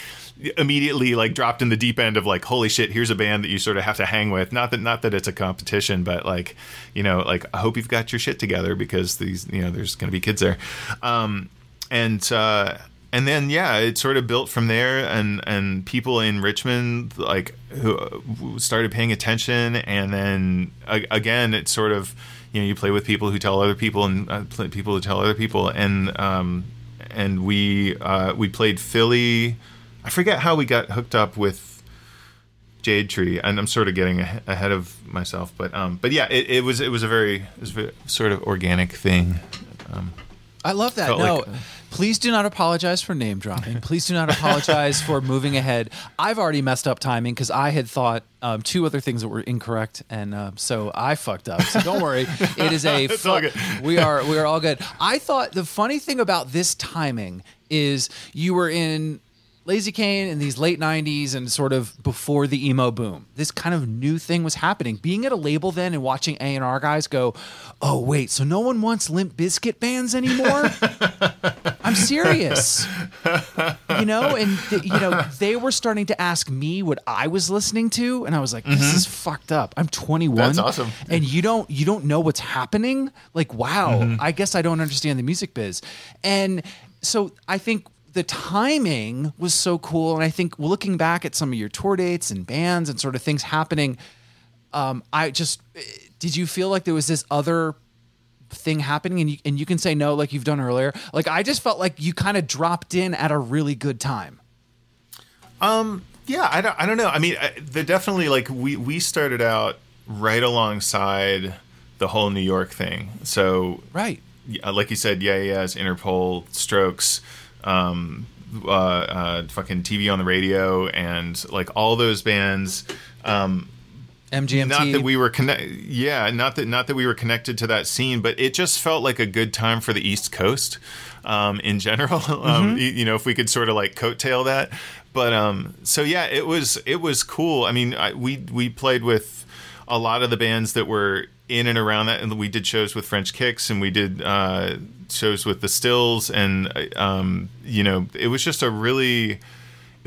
immediately like dropped in the deep end of like holy shit here's a band that you sort of have to hang with not that not that it's a competition but like you know like i hope you've got your shit together because these you know there's gonna be kids there um and uh and then yeah it sort of built from there and and people in richmond like who started paying attention and then again it sort of you know you play with people who tell other people and uh, people who tell other people and um and we uh we played philly I forget how we got hooked up with Jade Tree, and I'm sort of getting ahead of myself, but um, but yeah, it, it was it was a very it was a sort of organic thing. Um, I love that. No, like- please do not apologize for name dropping. Please do not apologize for moving ahead. I've already messed up timing because I had thought um, two other things that were incorrect, and uh, so I fucked up. So don't worry, it is a. It's all good. We are we are all good. I thought the funny thing about this timing is you were in Lazycain in these late 90s and sort of before the emo boom. This kind of new thing was happening. Being at a label then and watching A&R guys go, "Oh, wait, so no one wants Limp Bizkit bands anymore?" I'm serious. you know, and th- you know, they were starting to ask me what I was listening to and I was like, "This mm-hmm. is fucked up. I'm 21." That's awesome. And you don't you don't know what's happening? Like, wow, mm-hmm. I guess I don't understand the music biz. And so I think the timing was so cool. And I think looking back at some of your tour dates and bands and sort of things happening, um, I just did you feel like there was this other thing happening and you, and you can say no like you've done earlier like i just felt like you kind of dropped in at a really good time um yeah, I don't I don't know. I mean, I, they're definitely like we we started out right alongside the whole New York thing. So right yeah, like you said, yeah, yeah, it's Interpol, Strokes, um, uh, uh, fucking TV on the radio, and like all those bands. Um, mgmt not that we were connect, yeah, not that not that we were connected to that scene, but it just felt like a good time for the East Coast um, in general. Um, you, you know, if we could sort of like coattail that, but um, so yeah, it was it was cool. I mean, I, we we played with a lot of the bands that were in and around that, and we did shows with French Kicks, and we did uh, shows with the Stills, and um, you know, it was just a really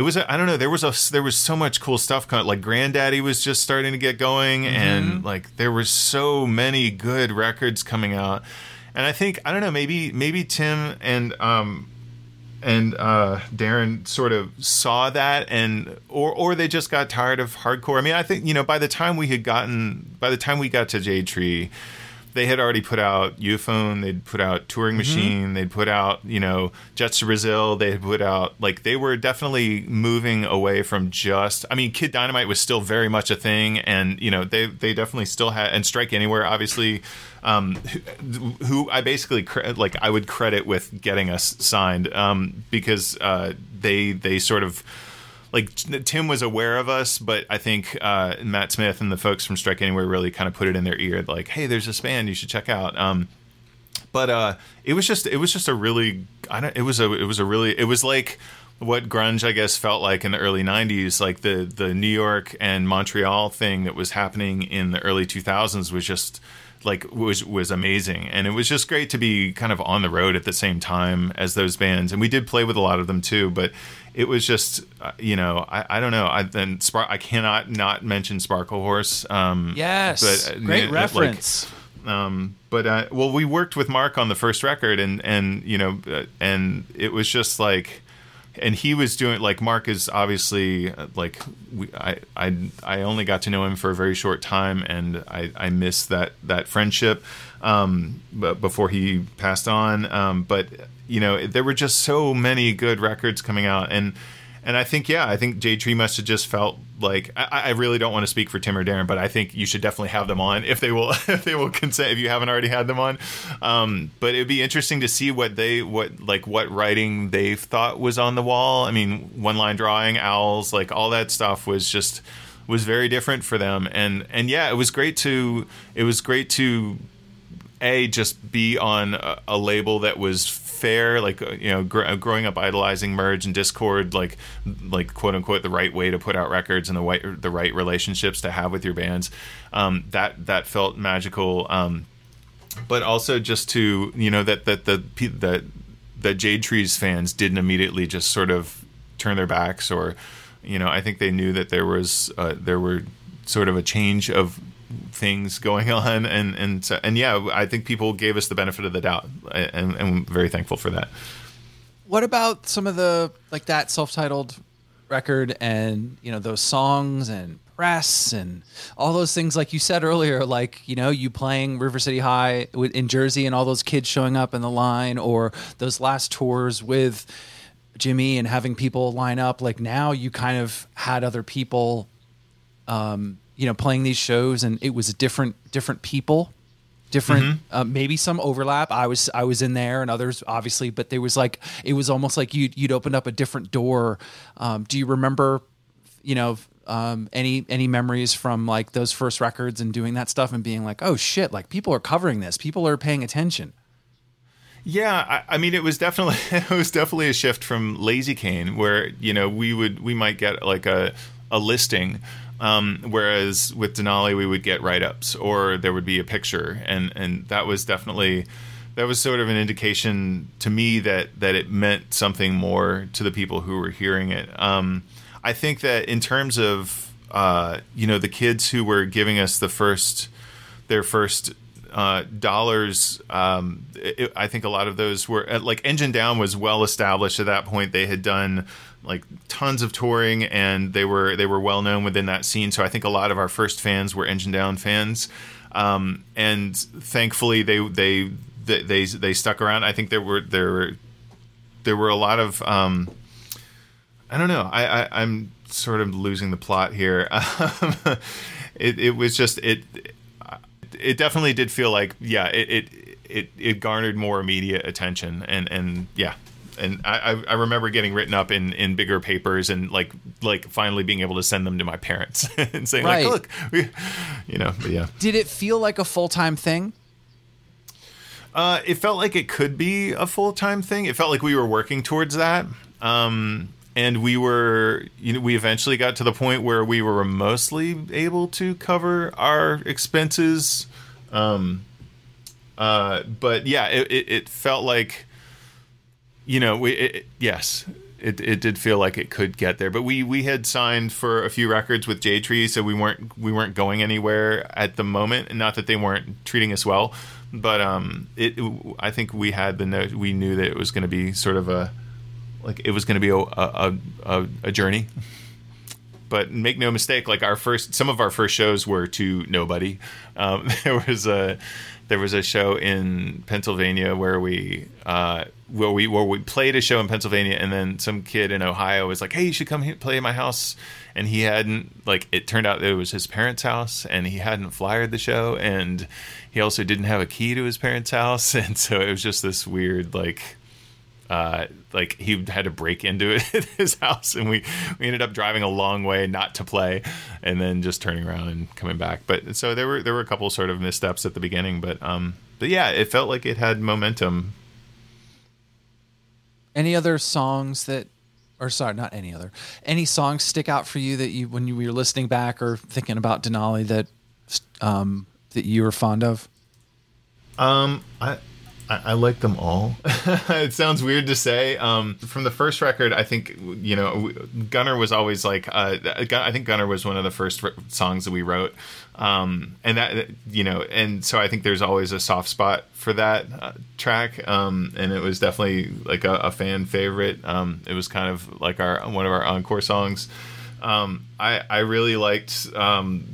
it was I don't know there was a there was so much cool stuff coming like Grandaddy was just starting to get going mm-hmm. and like there were so many good records coming out and I think I don't know maybe maybe Tim and um and uh, Darren sort of saw that and or or they just got tired of hardcore. I mean, I think you know by the time we had gotten by the time we got to Jade Tree, they had already put out Euphone, they'd put out Turing mm-hmm. Machine, mm-hmm. they'd put out, you know, Jets to Brazil, they had put out like they were definitely moving away from just I mean, Kid Dynamite was still very much a thing and, you know, they they definitely still had and Strike Anywhere obviously um, who, who, I basically like I would credit with getting us signed um, because uh, they they sort of like Tim was aware of us, but I think uh, Matt Smith and the folks from Strike Anywhere really kind of put it in their ear, like, "Hey, there's this band you should check out." Um, but uh, it was just it was just a really I don't it was a it was a really it was like what grunge I guess felt like in the early 90s like the the New York and Montreal thing that was happening in the early 2000s was just like was was amazing. And it was just great to be kind of on the road at the same time as those bands. And we did play with a lot of them too but it was just uh, you know I, I don't know. I then Spar- I cannot not mention Sparklehorse um yes. but uh, great reference like, um but uh, well we worked with Mark on the first record and and you know uh, and it was just like and he was doing like Mark is obviously uh, like we, I, I I only got to know him for a very short time, and I I miss that that friendship, um, but before he passed on. Um, but you know there were just so many good records coming out, and and I think yeah, I think Jade Tree must have just felt like I, I, really don't want to speak for Tim or Darren, but I think you should definitely have them on if they will if they will consent if you haven't already had them on. Um, but it'd be interesting to see what they what like what writing they thought was on the wall. I mean, one line drawing, owls, like all that stuff was just was very different for them. And and yeah, it was great to it was great to a just be on a, a label that was fair like uh, you know gr- growing up idolizing merge and Dischord, like like quote unquote the right way to put out records and the right the right relationships to have with your bands. Um, that that felt magical um, but also just to you know that that the that that Jade Trees fans didn't immediately just sort of turn their backs or you know I think they knew that there was uh, there were sort of a change of things going on and and so, and yeah i think people gave us the benefit of the doubt and, and i'm very thankful for that. What about some of the like that self-titled record and you know those songs and press and all those things like you said earlier like you know you playing river city high in jersey and all those kids showing up in the line or those last tours with jimmy and having people line up like now you kind of had other people um, you know playing these shows and it was different different people different mm-hmm. uh, maybe some overlap. I was i was in there and others obviously but there was like it was almost like you'd, you'd opened up a different door. Um, do you remember you know um, any any memories from like those first records and doing that stuff and being like oh shit like people are covering this. People are paying attention. Yeah, I, I, mean, it was definitely it was definitely a shift from Lazycain, where you know we would we might get like a a listing um, whereas with Denali, we would get write ups or there would be a picture, and and that was definitely that was sort of an indication to me that that it meant something more to the people who were hearing it. Um, I think that in terms of uh, you know the kids who were giving us the first their first uh, dollars. Um, it, I think a lot of those were like Engine Down was well established at that point. They had done like tons of touring and they were they were well known within that scene so i think a lot of our first fans were engine down fans um, and thankfully they they they they stuck around i think there were there were there were a lot of um, i don't know i, I am sort of losing the plot here it, it was just it it definitely did feel like yeah it, it it it garnered more immediate attention and and yeah. And I, I remember getting written up in, in bigger papers and like like finally being able to send them to my parents and saying right. like look we, you know but yeah. Did it feel like a full-time thing? Uh, it felt like it could be a full-time thing. It felt like we were working towards that. Um, and we were you know we eventually got to the point where we were mostly able to cover our expenses um uh but yeah it it, it felt like you know we it, yes it, it did feel like it could get there. But we we had signed for a few records with Jade Tree so we weren't we weren't going anywhere at the moment. And not that they weren't treating us well but um it I think we had the note we knew that it was going to be sort of a like it was going to be a, a, a, a journey but make no mistake like our first some of our first shows were to nobody. Um, there was a there was a show in Pennsylvania where we uh, where we where we played a show in Pennsylvania and then some kid in Ohio was like hey you should come here, play at my house. And he hadn't like it turned out that it was his parents house and he hadn't flyered the show and he also didn't have a key to his parents house. And so it was just this weird like uh, like he had to break into it at his house, and we we ended up driving a long way not to play, and then just turning around and coming back. But so there were there were a couple sort of missteps at the beginning, but um, but yeah, it felt like it had momentum. Any other songs that, or sorry, not any other, any songs stick out for you that you when you were listening back or thinking about Denali that um, that you were fond of? Um, I I, I like them all. it sounds weird to say. Um, from the first record, I think you know Gunner was always like. Uh, I think Gunner was one of the first songs that we wrote, um, and that you know, and so I think there's always a soft spot for that uh, track, um, and it was definitely like a, a fan favorite. Um, it was kind of like our one of our encore songs. Um, I I really liked um,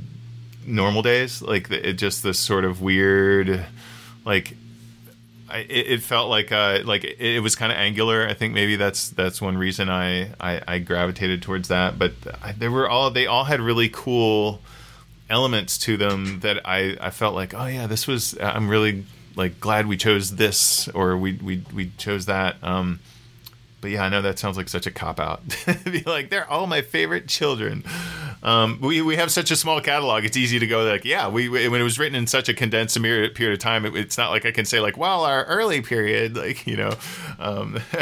Normal Days, like it just this sort of weird, like I, it, felt like uh, like it, was kind of angular. I think maybe that's that's one reason I, I, I gravitated towards that. But they were all they all had really cool elements to them that I, I felt like oh yeah this was I'm really like glad we chose this or we we, we chose that. Um, but yeah, I know that sounds like such a cop out. be like, they're all my favorite children. Um, we we have such a small catalog; it's easy to go like, yeah. We, when it was written in such a condensed period of time, it, it's not like I can say like, well, our early period, like you know. Um,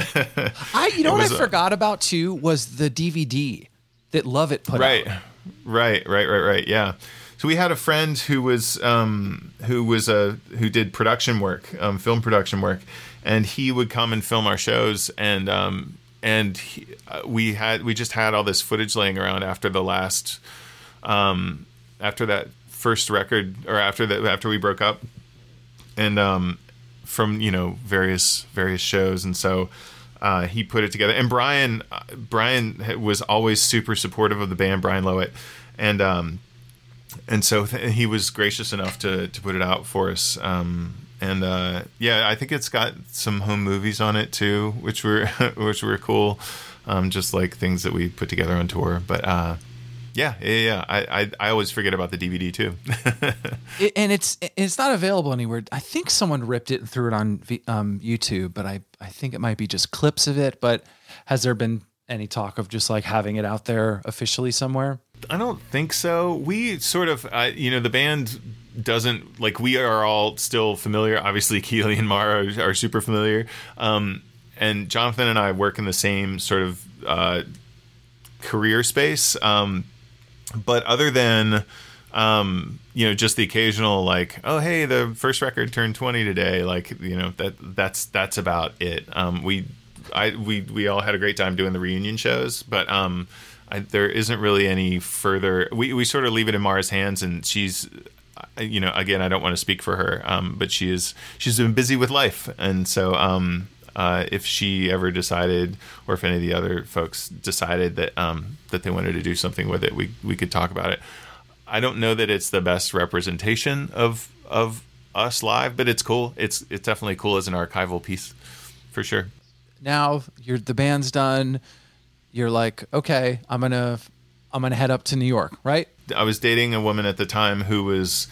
I you know what was, I forgot about too was the DVD that Lovitt put right, out. Right, right, right, right. Yeah. So we had a friend who was um, who was a who did production work, um, film production work, and he would come and film our shows and um, and he, uh, we had we just had all this footage laying around after the last um, after that first record or after that after we broke up. And um, from you know various various shows and so uh, he put it together. And Brian uh, Brian was always super supportive of the band Brian Lowit and um, and so th- he was gracious enough to to put it out for us um, and uh, yeah, I think it's got some home movies on it too, which were which were cool. Um, just like things that we put together on tour. But uh, yeah, yeah, yeah. I, I, I always forget about the DVD too. it, and it's it's not available anywhere. I think someone ripped it and threw it on um, YouTube, but I I think it might be just clips of it. But has there been any talk of just like having it out there officially somewhere? I don't think so. We sort of, uh, you know, the band doesn't like we are all still familiar. Obviously, Keeley and Maura are, are super familiar, um, and Jonathan and I work in the same sort of uh, career space. Um, but other than um, you know, just the occasional like, oh hey, the first record turned twenty today. Like you know that that's that's about it. Um, we I we we all had a great time doing the reunion shows, but um, I, there isn't really any further. We we sort of leave it in Maura's hands, and she's you know, again, I don't want to speak for her, um, but she is she's been busy with life, and so um, uh, if she ever decided, or if any of the other folks decided that um, that they wanted to do something with it, we we could talk about it. I don't know that it's the best representation of of us live, but it's cool. It's it's definitely cool as an archival piece, for sure. Now you're the band's done. You're like, okay, I'm gonna I'm gonna head up to New York, right? I was dating a woman at the time who was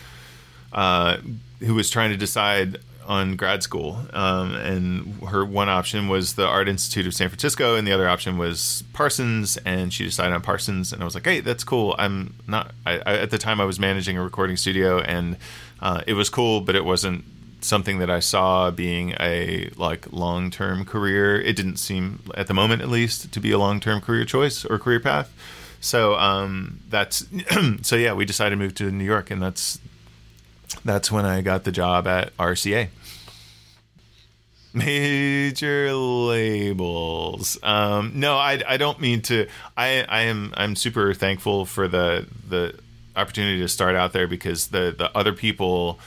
uh, who was trying to decide on grad school, um, and her one option was the Art Institute of San Francisco, and the other option was Parsons, and she decided on Parsons, and I was like, hey, that's cool. I'm not. I, I, at the time, I was managing a recording studio, and uh, it was cool, but it wasn't something that I saw being a like long term career. It didn't seem at the moment, at least, to be a long term career choice or career path. So um, that's so yeah, we decided to move to New York, and that's that's when I got the job at RCA. Major labels. Um, no, I, I don't mean to. I I am I'm super thankful for the the opportunity to start out there because the the other people.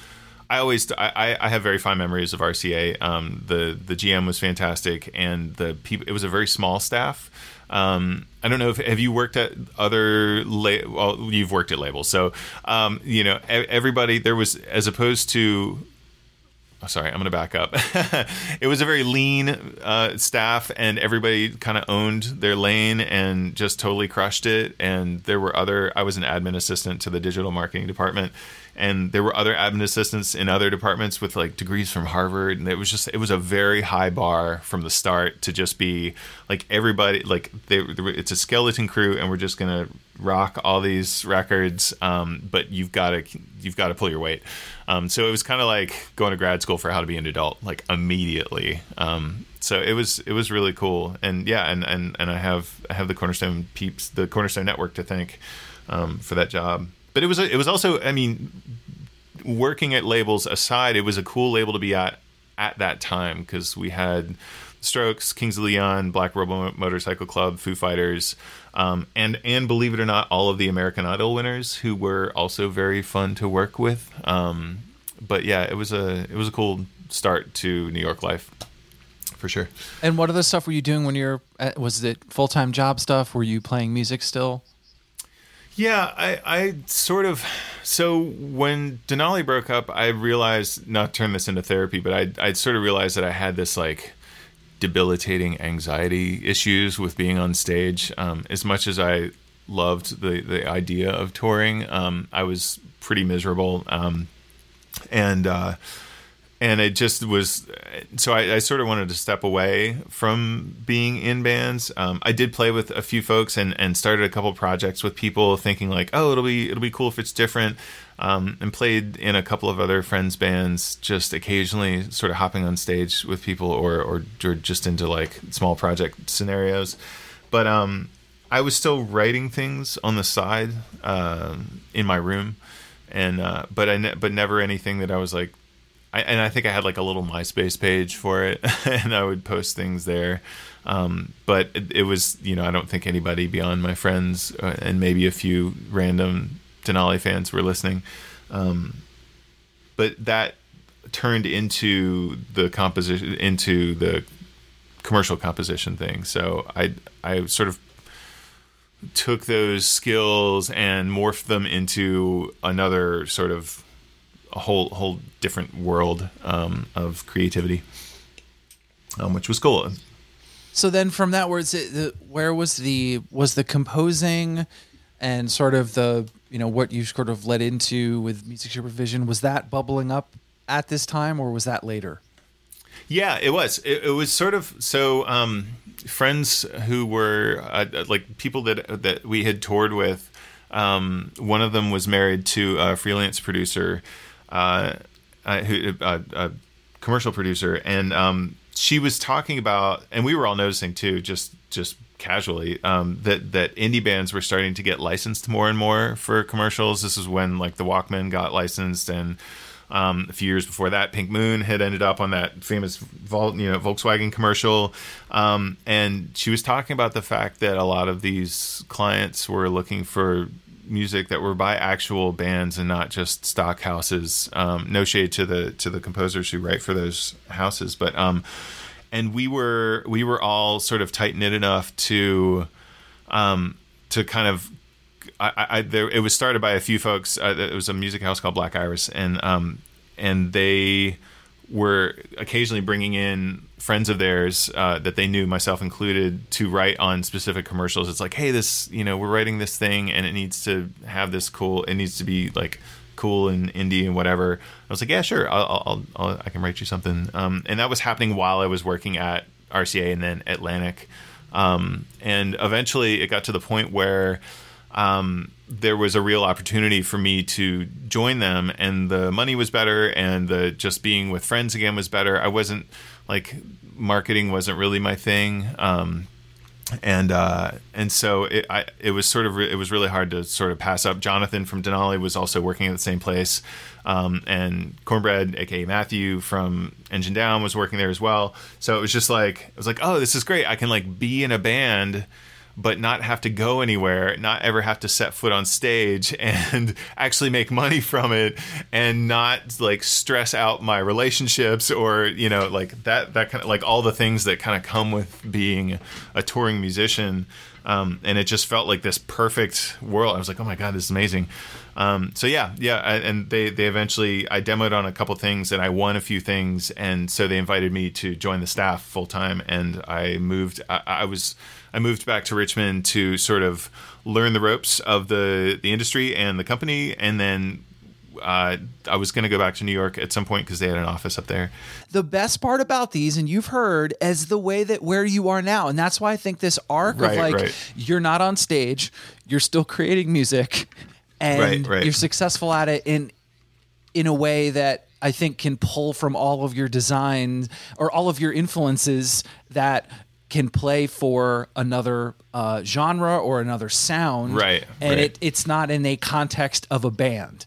I always I, I have very fond memories of RCA. Um, the the GM was fantastic, and the people. It was a very small staff. Um, I don't know if have you worked at other la- well you've worked at labels so um, you know everybody there was as opposed to oh, sorry, I'm going to back up. it was a very lean uh, staff, and everybody kind of owned their lane and just totally crushed it. And there were other. I was an admin assistant to the digital marketing department, and there were other admin assistants in other departments with like degrees from Harvard, and it was just it was a very high bar from the start to just be like everybody like they, it's a skeleton crew, and we're just gonna rock all these records, um, but you've got to you've got to pull your weight. Um, so it was kind of like going to grad school for how to be an adult, like immediately. Um, so it was it was really cool, and yeah, and and and I have I have the Cornerstone peeps, the Cornerstone network to thank um, for that job but it was it was also I mean working at labels aside, it was a cool label to be at at that time because we had Strokes, Kings of Leon, Black Rebel Motorcycle Club, Foo Fighters, um, and and believe it or not, all of the American Idol winners who were also very fun to work with. Um, but yeah, it was a it was a cool start to New York life for sure. And what other stuff were you doing when you're? Was it full time job stuff? Were you playing music still? Yeah, I, I sort of. So when Denali broke up, I realized not turn this into therapy, but I I sort of realized that I had this like debilitating anxiety issues with being on stage. Um, as much as I loved the the idea of touring, um, I was pretty miserable. Um, and uh, and it just was so I, I, sort of wanted to step away from being in bands. Um, i did play with a few folks and, and started a couple projects with people thinking like oh it'll be it'll be cool if it's different. Um, and played in a couple of other friends bands just occasionally sort of hopping on stage with people or or, or just into like small project scenarios. But um, i was still writing things on the side uh, in my room. And uh, but i ne- but never anything that i was like I, and I think I had like a little MySpace page for it, and I would post things there. Um, but it, it, was, you know, I don't think anybody beyond my friends uh, and maybe a few random Denali fans were listening. Um, but that turned into the composition, into the commercial composition thing. So I, I sort of took those skills and morphed them into another sort of a whole whole different world um, of creativity, um, which was cool. So then, from that, where, it, where was the was the composing and sort of the you know what you sort of led into with music supervision? Was that bubbling up at this time, or was that later? Yeah, it was. It, it was sort of so. Um, friends who were uh, like people that that we had toured with. Um, one of them was married to a freelance producer uh, uh, a commercial producer, and um, she was talking about, and we were all noticing too, just just casually, um, that that indie bands were starting to get licensed more and more for commercials. This is when like the Walkmen got licensed, and um, a few years before that, Pink Moon had ended up on that famous Vol- you know Volkswagen commercial, um, and she was talking about the fact that a lot of these clients were looking for music that were by actual bands and not just stock houses. Um, no shade to the to the composers who write for those houses, but um, and we were we were all sort of tight knit enough to um, to kind of I, I there it was started by a few folks. Uh, it was a music house called Black Iris, and um, and they were occasionally bringing in friends of theirs uh, that they knew, myself included, to write on specific commercials. It's like, hey, this, you know, we're writing this thing, and it needs to have this cool. It needs to be like cool and indie and whatever. I was like, yeah, sure, I'll, I'll, I'll i can write you something. Um, and that was happening while I was working at RCA and then Atlantic. Um, and eventually, it got to the point where um, there was a real opportunity for me to join them, and the money was better, and the just being with friends again was better. I wasn't like marketing wasn't really my thing. Um, and uh, and so it I, it was sort of re- it was really hard to sort of pass up. Jonathan from Denali was also working at the same place, um, and Cornbread, aka Matthew from Engine Down, was working there as well. So it was just like it was like, oh, this is great. I can like be in a band but not have to go anywhere, not ever have to set foot on stage and actually make money from it and not like stress out my relationships or, you know, like that, that kind of like all the things that kind of come with being a touring musician. Um, and it just felt like this perfect world. I was like, oh my God, this is amazing. Um, so yeah, yeah, and they they eventually I demoed on a couple things and I won a few things, and so they invited me to join the staff full time, and I moved. I, I was I moved back to Richmond to sort of learn the ropes of the the industry and the company, and then uh, I was going to go back to New York at some point because they had an office up there. The best part about these, and you've heard, is the way that where you are now, and that's why I think this arc Right, of like right. you're not on stage, you're still creating music, and Right, you're successful at it in in a way that I think can pull from all of your designs or all of your influences that can play for another uh, genre or another sound, Right, And right. it it's not in a context of a band.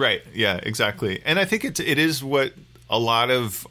Right. Yeah. Exactly. And I think it's it is what a lot of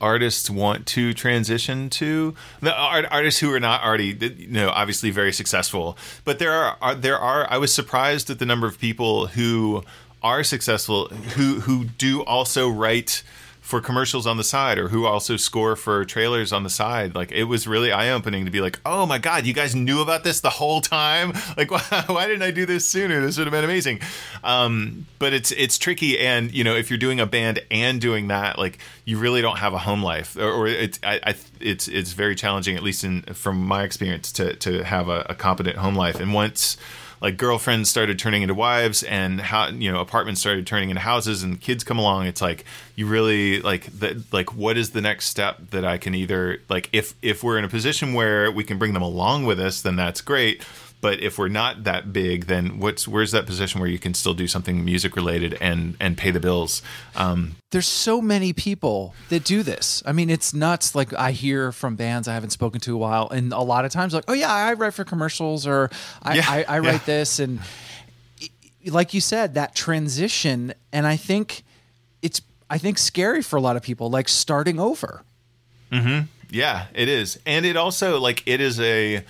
artists want to transition to the art, artists who are not already you know obviously very successful but there are, are there are i was surprised at the number of people who are successful who who do also write for commercials on the side or who also score for trailers on the side. Like it was really eye-opening to be like oh my god you guys knew about this the whole time? Like why, why didn't i do this sooner? This would have been amazing. Um, but it's it's tricky and you know if you're doing a band and doing that like you really don't have a home life. Or, or it's I, I it's it's very challenging at least in from my experience to to have a, a competent home life. And once like girlfriends started turning into wives and how you know apartments started turning into houses and kids come along. It's like you really like the, like what is the next step that i can either like if if we're in a position where we can bring them along with us then that's great but if we're not that big then what's where's that position where you can still do something music related and and pay the bills um there's so many people that do this. I mean, it's nuts. Like I hear from bands I haven't spoken to a while, and a lot of times like, oh yeah, I write for commercials or I, Yeah, I, I write yeah. this, and like you said, that transition, and I think it's I think scary for a lot of people, like starting over. Hmm. Yeah, it is. And it also like it is a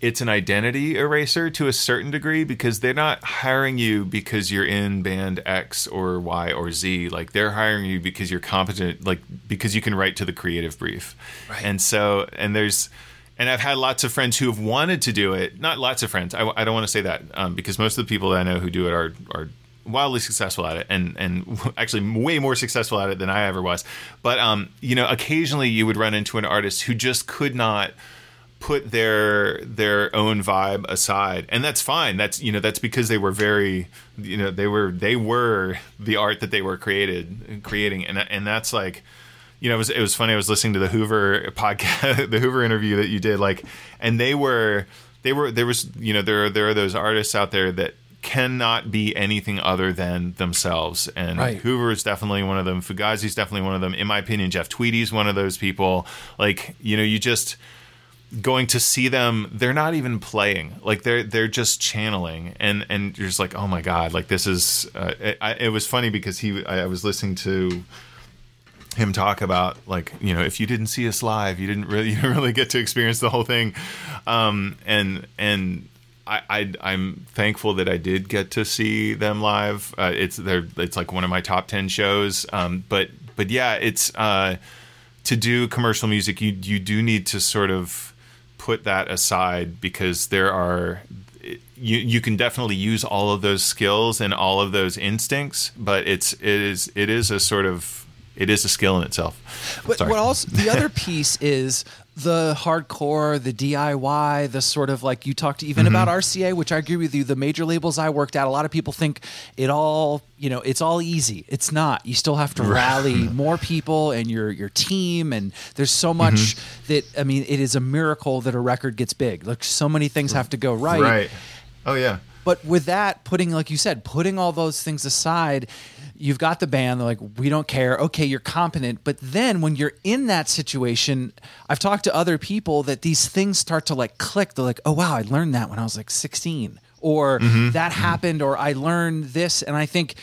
it's an identity eraser to a certain degree because they're not hiring you because you're in band X or Y or Z. Like they're hiring you because you're competent, like because you can write to the creative brief. Right. And so, and there's, and I've had lots of friends who have wanted to do it. Not lots of friends. I, I don't want to say that um, because most of the people that I know who do it are are wildly successful at it and and actually way more successful at it than I ever was. But um, you know, occasionally you would run into an artist who just could not put their their own vibe aside. And that's fine. That's you know that's because they were very you know they were they were the art that they were created creating. And and that's like you know it was it was funny. I was listening to the Hoover podcast the Hoover interview that you did like and they were they were there was you know there are there are those artists out there that cannot be anything other than themselves. And Right. Hoover is definitely one of them. Fugazi is definitely one of them. In my opinion Jeff Tweedy is one of those people. Like you know you just going to see them they're not even playing like they're they're just channeling and and you're just like oh my god like this is uh, it, I, it was funny because he I, I was listening to him talk about like you know if you didn't see us live you didn't really you didn't really get to experience the whole thing um and and I, I I'm thankful that I did get to see them live. Uh, it's they're it's like one of my top ten shows. Um, but but yeah, it's uh, to do commercial music. You you do need to sort of put that aside because there are you you can definitely use all of those skills and all of those instincts, but it's it is it is a sort of it is a skill in itself. But Sorry. what also the other piece is the hardcore, the DIY, the sort of like you talked even Mm-hmm. about RCA, which I agree with you. The major labels I worked at, a lot of people think it all, you know, it's all easy. It's not. You still have to rally more people and your your team, and there's so much Mm-hmm. that I mean, it is a miracle that a record gets big. Like so many things have to go right. Right. Oh yeah. But with that, putting like you said, putting all those things aside, you've got the band. They're like, we don't care. Okay, you're competent. But then when you're in that situation, I've talked to other people that these things start to like click. They're like, oh wow, I learned that when I was like 16, or mm-hmm, mm-hmm. that happened, or I learned this. And I think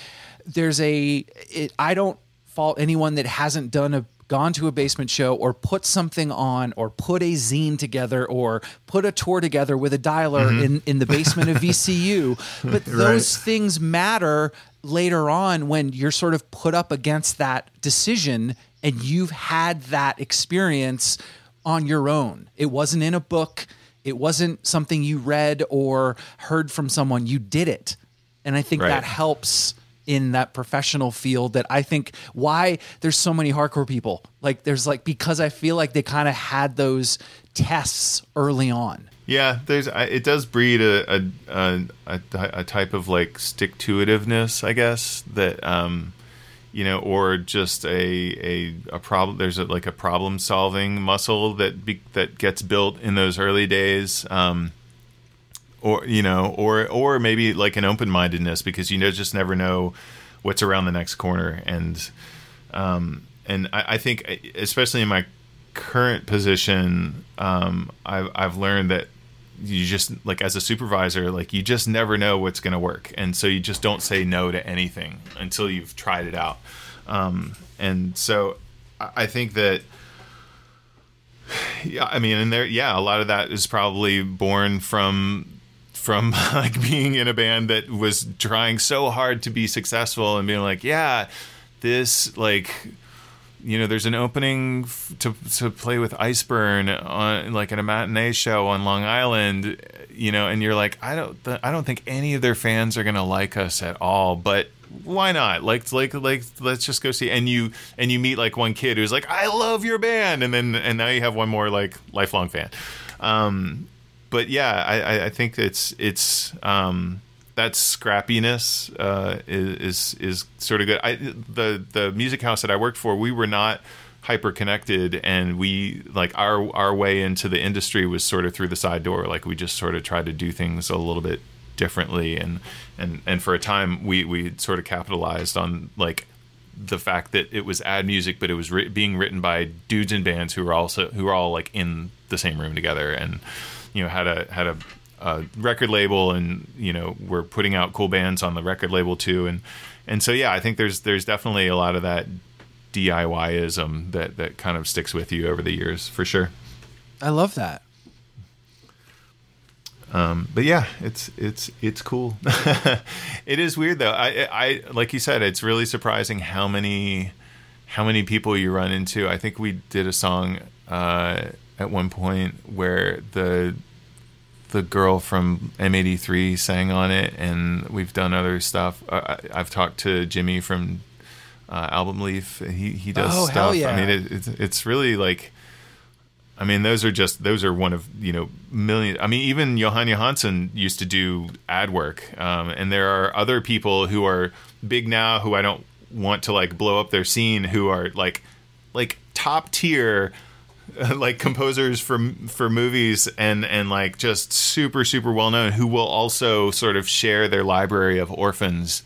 there's a. It, I don't fault anyone that hasn't done a gone to a basement show or put something on or put a zine together or put a tour together with a dialer mm-hmm. in, in the basement of VCU. But those things matter later on when you're sort of put up against that decision and you've had that experience on your own. It wasn't in a book. It wasn't something you read or heard from someone. You did it. And I think Right. that helps in that professional field that I think why there's so many hardcore people. Like there's like because I feel like they kind of had those tests early on. Yeah, there's it does breed a a, a a type of like stick to itiveness, I guess that um you know, or just a a a problem. There's a, like a problem solving muscle that be, that gets built in those early days. Um, or you know, or or maybe like an open mindedness because you know just never know what's around the next corner, and um, and I, I think especially in my current position, um, I've I've learned that you just like as a supervisor, like you just never know what's going to work, and so you just don't say no to anything until you've tried it out, um, and so I think that yeah, I mean, and there, yeah, a lot of that is probably born from from like being in a band that was trying so hard to be successful and being like, yeah, this like you know, there's an opening f- to to play with Iceburn on like at a matinee show on Long Island, you know, and you're like, I don't, th- I don't think any of their fans are gonna like us at all, but why not? Like, like, like, let's just go see. And you and you meet like one kid who's like, I love your band, and then and now you have one more like lifelong fan. Um, but yeah, I, I- I think it's it's um, that scrappiness uh, is, is sort of good. I the the music house that I worked for, we were not hyper connected, and we like our our way into the industry was sort of through the side door. Like we just sort of tried to do things a little bit differently, and and and for a time we we sort of capitalized on like the fact that it was ad music, but it was writ- being written by dudes in bands who were also who were all like in the same room together, and you know had a had a, a record label, and you know we're putting out cool bands on the record label too, and and so yeah, I think there's there's definitely a lot of that DIYism that that kind of sticks with you over the years for sure. I love that. Um, but yeah, it's it's it's cool. it is weird though. I I like you said, it's really surprising how many how many people you run into. I think we did a song uh, at one point where the the girl from M83 sang on it, and we've done other stuff. I- I've talked to Jimmy from uh, Album Leaf. He he does Oh, stuff. yeah. I mean, it, it's it's really like. I mean, those are just those are one of you know million. I mean, even Jóhann Jóhannsson used to do ad work, um, and there are other people who are big now who I don't want to like blow up their scene who are like like top tier like composers for for movies and and like just super super well known who will also sort of share their library of orphans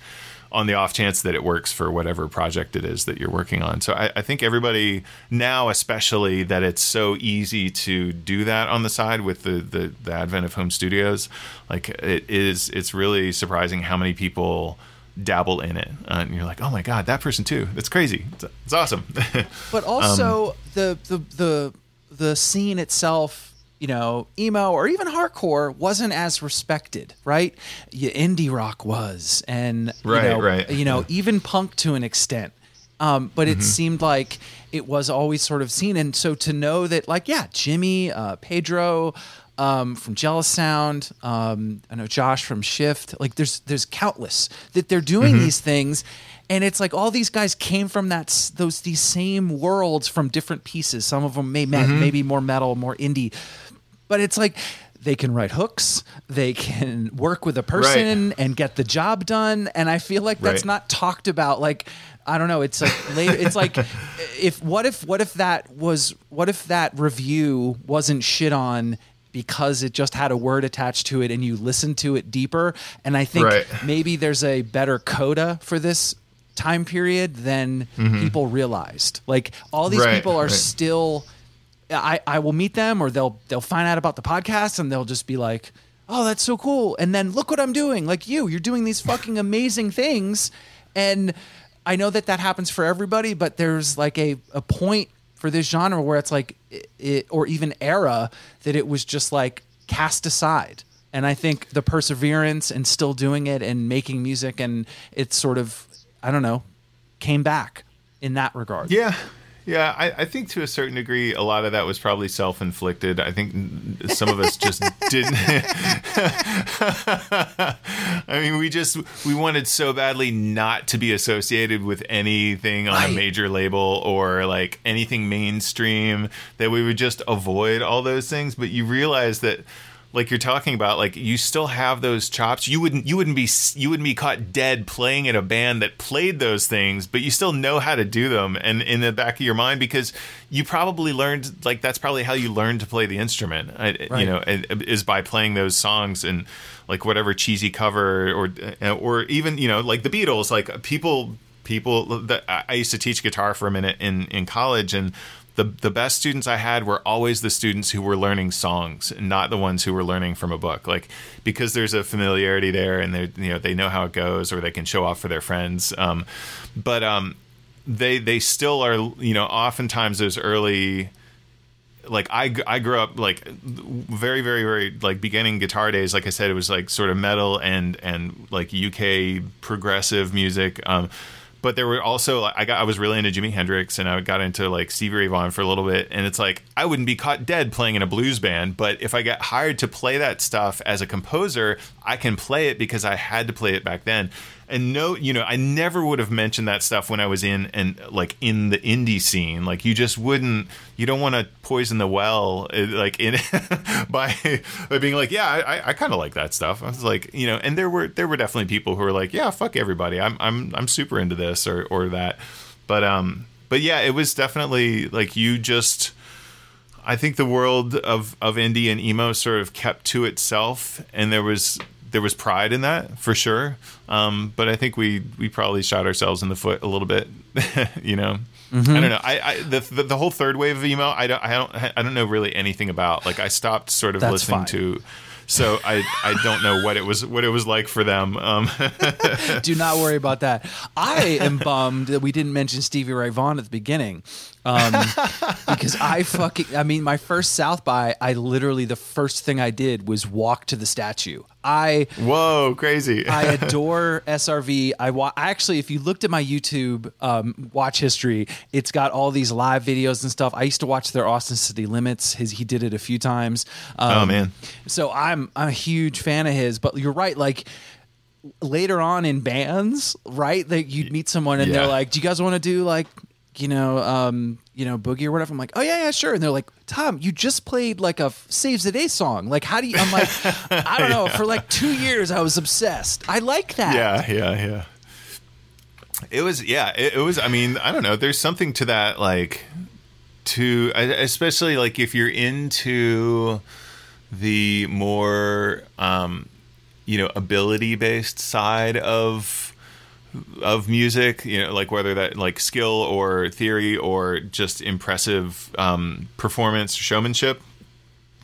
on the off chance that it works for whatever project it is that you're working on. So I, I think everybody now, especially that it's so easy to do that on the side with the, the, the advent of home studios, like it is, it's really surprising how many people dabble in it. Uh, and you're like, oh my God, that person too. That's crazy. It's, it's awesome. But also the, the the the scene itself, you know, emo or even hardcore wasn't as respected, right? Yeah, indie rock was, and Right, you know, right. You know, even punk to an extent. Um, but it seemed like it was always sort of seen, and so to know that, like, yeah, Jimmy, uh, Pedro. Um, from Jealous Sound, um, I know Josh from Shift. Like, there's there's countless that they're doing these things, and it's like all these guys came from that those these same worlds from different pieces. Some of them may me- maybe more metal, more indie, but it's like they can write hooks, they can work with a person and get the job done. And I feel like that's Right. not talked about. Like I don't know. It's like later. It's like if what if what if that was what if that review wasn't shit on because it just had a word attached to it and you listen to it deeper. And I think Right. maybe there's a better coda for this time period than mm-hmm. people realized. Like all these Right, people are right. still I, I will meet them or they'll they'll find out about the podcast and they'll just be like, "Oh, that's so cool." And then look what I'm doing. Like you, you're doing these fucking amazing things and I know that that happens for everybody, but there's like a a point for this genre where it's like it, or even era that it was just like cast aside. And I think the perseverance and still doing it and making music and it sort of I don't know, came back in that regard. Yeah. Yeah, I, I think to a certain degree, a lot of that was probably self inflicted. I think some of us just didn't. I mean, we just we wanted so badly not to be associated with anything on Right. a major label or like anything mainstream that we would just avoid all those things. But you realize that like you're talking about like you still have those chops. You wouldn't you wouldn't be you wouldn't be caught dead playing in a band that played those things but you still know how to do them and in the back of your mind because you probably learned like that's probably how you learned to play the instrument. I, you know uh, is by playing those songs and like whatever cheesy cover or uh, or even you know like the Beatles like people people that I I used to teach guitar for a minute in in college and the the best students I had were always the students who were learning songs, not the ones who were learning from a book. Like because there's a familiarity there, and they you know they know how it goes, or they can show off for their friends. Um, but um, they they still are you know oftentimes those early like I, I grew up like very very very like beginning guitar days like i said it was like sort of metal and and like uk progressive music um but there were also I got I was really into Jimi Hendrix and I got into like Stevie Ray Vaughan for a little bit and it's like I wouldn't be caught dead playing in a blues band but if I got hired to play that stuff as a composer I can play it because I had to play it back then and no you know I never would have mentioned that stuff when I was in and like in the indie scene. Like you just wouldn't you don't want to poison the well uh, like in by by being like yeah I, I kind of like that stuff. I was like you know and there were there were definitely people who were like yeah fuck everybody. I'm I'm I'm super into this or or that. But um but yeah it was definitely like you just I think the world of of indie and emo sort of kept to itself, and there was there was pride in that for sure. Um, but I think we we probably shot ourselves in the foot a little bit. you know, I don't know. I, I the, the the whole third wave of emo. I don't I don't I don't know really anything about. Like I stopped sort of That's listening fine. to. So I, I don't know what it was what it was like for them. Um, Do not worry about that. I am bummed that we didn't mention Stevie Ray Vaughan at the beginning. Um, because I fucking, I mean, my first South by, I literally, the first thing I did was walk to the statue. I, whoa, crazy! I adore SRV. I wa- actually, if you looked at my YouTube um, watch history, it's got all these live videos and stuff. I used to watch their Austin City Limits. His he did it a few times. Um, Oh, man. So I'm I'm a huge fan of his. But you're right, like later on in bands, right? That you'd meet someone and Yeah. they're like, "Do you guys want to do like?" You know, um, you know, boogie or whatever. I'm like, oh yeah, yeah, sure. And they're like, Tom, you just played like a Saves the Day song. Like, how do you? I'm like, I don't know. For like two years, I was obsessed. I like that. Yeah, yeah, yeah. It was, yeah, it, it was. I mean, I don't know. There's something to that, like, to especially like if you're into the more, um, you know, ability based side of of music, you know, like whether that like skill or theory or just impressive um, performance, showmanship.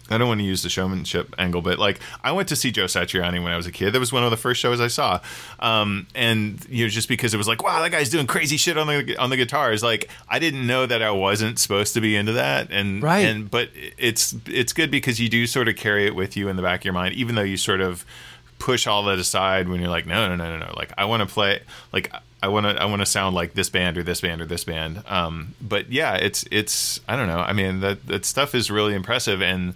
I don't want to use the showmanship angle, but like I went to see Joe Satriani when I was a kid. That was one of the first shows I saw, um, and you know, just because it was like, wow, that guy's doing crazy shit on the on the guitars. Like I didn't know that I wasn't supposed to be into that, and Right. and but it's it's good because you do sort of carry it with you in the back of your mind, even though you sort of push all that aside when you're like, no, no, no, no, no. Like I want to play, like I want to, I want to sound like this band or this band or this band. Um, but yeah, it's, it's, I don't know. I mean, that that stuff is really impressive, and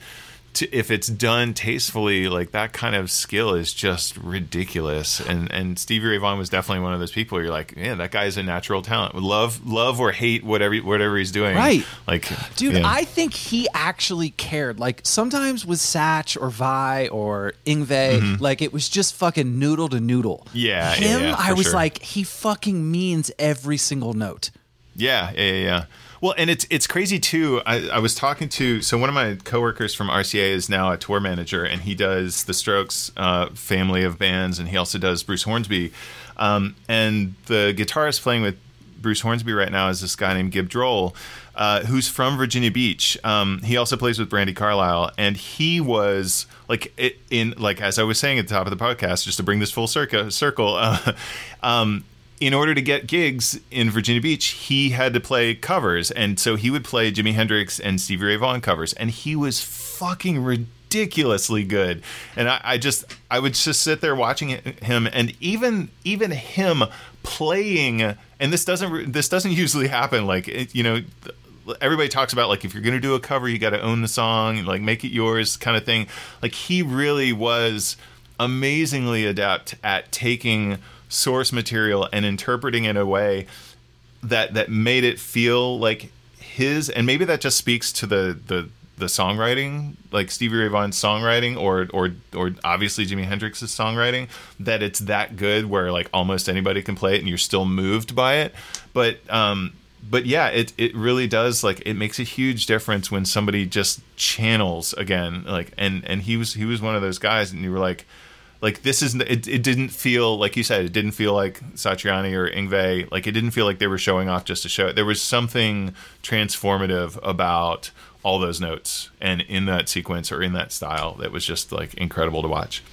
to, if it's done tastefully, like that kind of skill is just ridiculous. And and Stevie Ray Vaughan was definitely one of those people. You're like, yeah, that guy's a natural talent. Love, love or hate whatever whatever he's doing. Right. Like, Dude, yeah. I think he actually cared. Like sometimes with Satch or Vai or Yngwie, like it was just fucking noodle to noodle. Mm-hmm. Yeah, yeah, him, I was sure. like, he fucking means every single note. Yeah, yeah, yeah, yeah. Well, and it's it's crazy too. I, I was talking to so one of my coworkers from RCA is now a tour manager, and he does the Strokes uh, family of bands, and he also does Bruce Hornsby. Um, and the guitarist playing with Bruce Hornsby right now is this guy named Gibb Droll, uh, who's from Virginia Beach. Um, he also plays with Brandi Carlile, and he was like it, in like as I was saying at the top of the podcast, just to bring this full circle. Circle. Uh, um, in order to get gigs in Virginia Beach, he had to play covers, and so he would play Jimi Hendrix and Stevie Ray Vaughan covers, and he was fucking ridiculously good. And I, I just, I would just sit there watching him, and even even him playing, and this doesn't this doesn't usually happen. Like you know, everybody talks about like if you're gonna do a cover, you got to own the song, like make it yours, kind of thing. Like he really was amazingly adept at taking source material and interpreting it in a way that that made it feel like his and maybe that just speaks to the the the songwriting like Stevie Ray Vaughan's songwriting or or or obviously Jimi Hendrix's songwriting that it's that good where like almost anybody can play it and you're still moved by it. But um but yeah it it really does like it makes a huge difference when somebody just channels again like and and he was he was one of those guys and you were like like this is it, it didn't feel like you said it didn't feel like Satriani or Yngwie like it didn't feel like they were showing off just to show it there was something transformative about all those notes and in that sequence or in that style that was just like incredible to watch.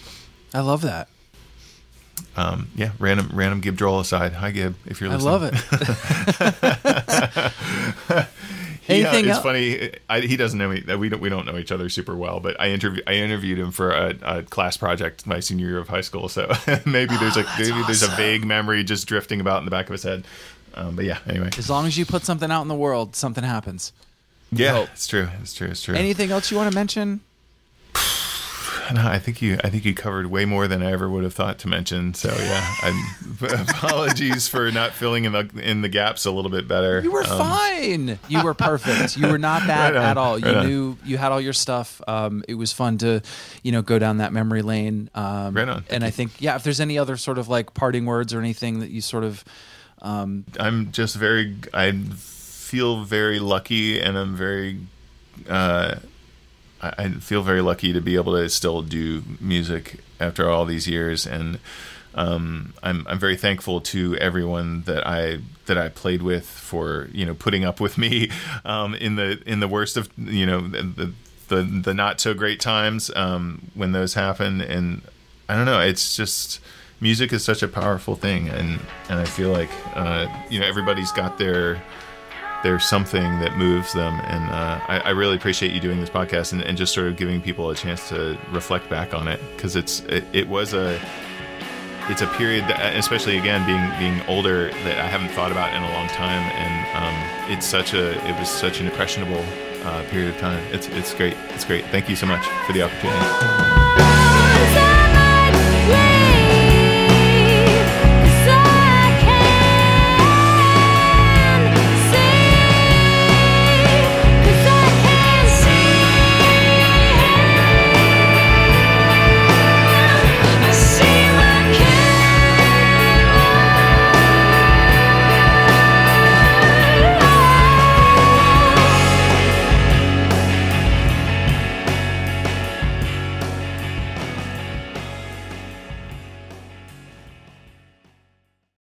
I love that. Um, yeah random random Gibb Droll aside. Hi Gibb if you're listening. I love it Anything yeah, it's else? funny. I, he doesn't know me. We don't. We don't know each other super well. But I interview. I interviewed him for a, a class project my senior year of high school. So maybe there's a maybe there's a vague memory just drifting about in the back of his head. Um, but yeah. Anyway. As long as you put something out in the world, something happens. Yeah, it's true. It's true. It's true. Anything else you want to mention? No, I think you. I think you covered way more than I ever would have thought to mention. So yeah, I'm, apologies for not filling in the in the gaps a little bit better. You were Um, fine. You were perfect. You were not bad Right on, at all. You right on. knew you had all your stuff. Um, it was fun to, you know, go down that memory lane. Um, Right on. And I think, yeah, if there's any other sort of like parting words or anything that you sort of, I'm just very. I feel very lucky, and I'm very. Uh, I feel very lucky to be able to still do music after all these years, and um, I'm I'm very thankful to everyone that I that I played with for you know putting up with me um, in the in the worst of you know the the, the not so great times um, when those happen, and I don't know, it's just music is such a powerful thing, and and I feel like uh, you know everybody's got their there's something that moves them and uh, I, I really appreciate you doing this podcast and, and just sort of giving people a chance to reflect back on it because it's it, it was a it's a period that especially again being being older that I haven't thought about in a long time and um, it's such a it was such an impressionable uh, period of time. It's it's great. It's great. Thank you so much for the opportunity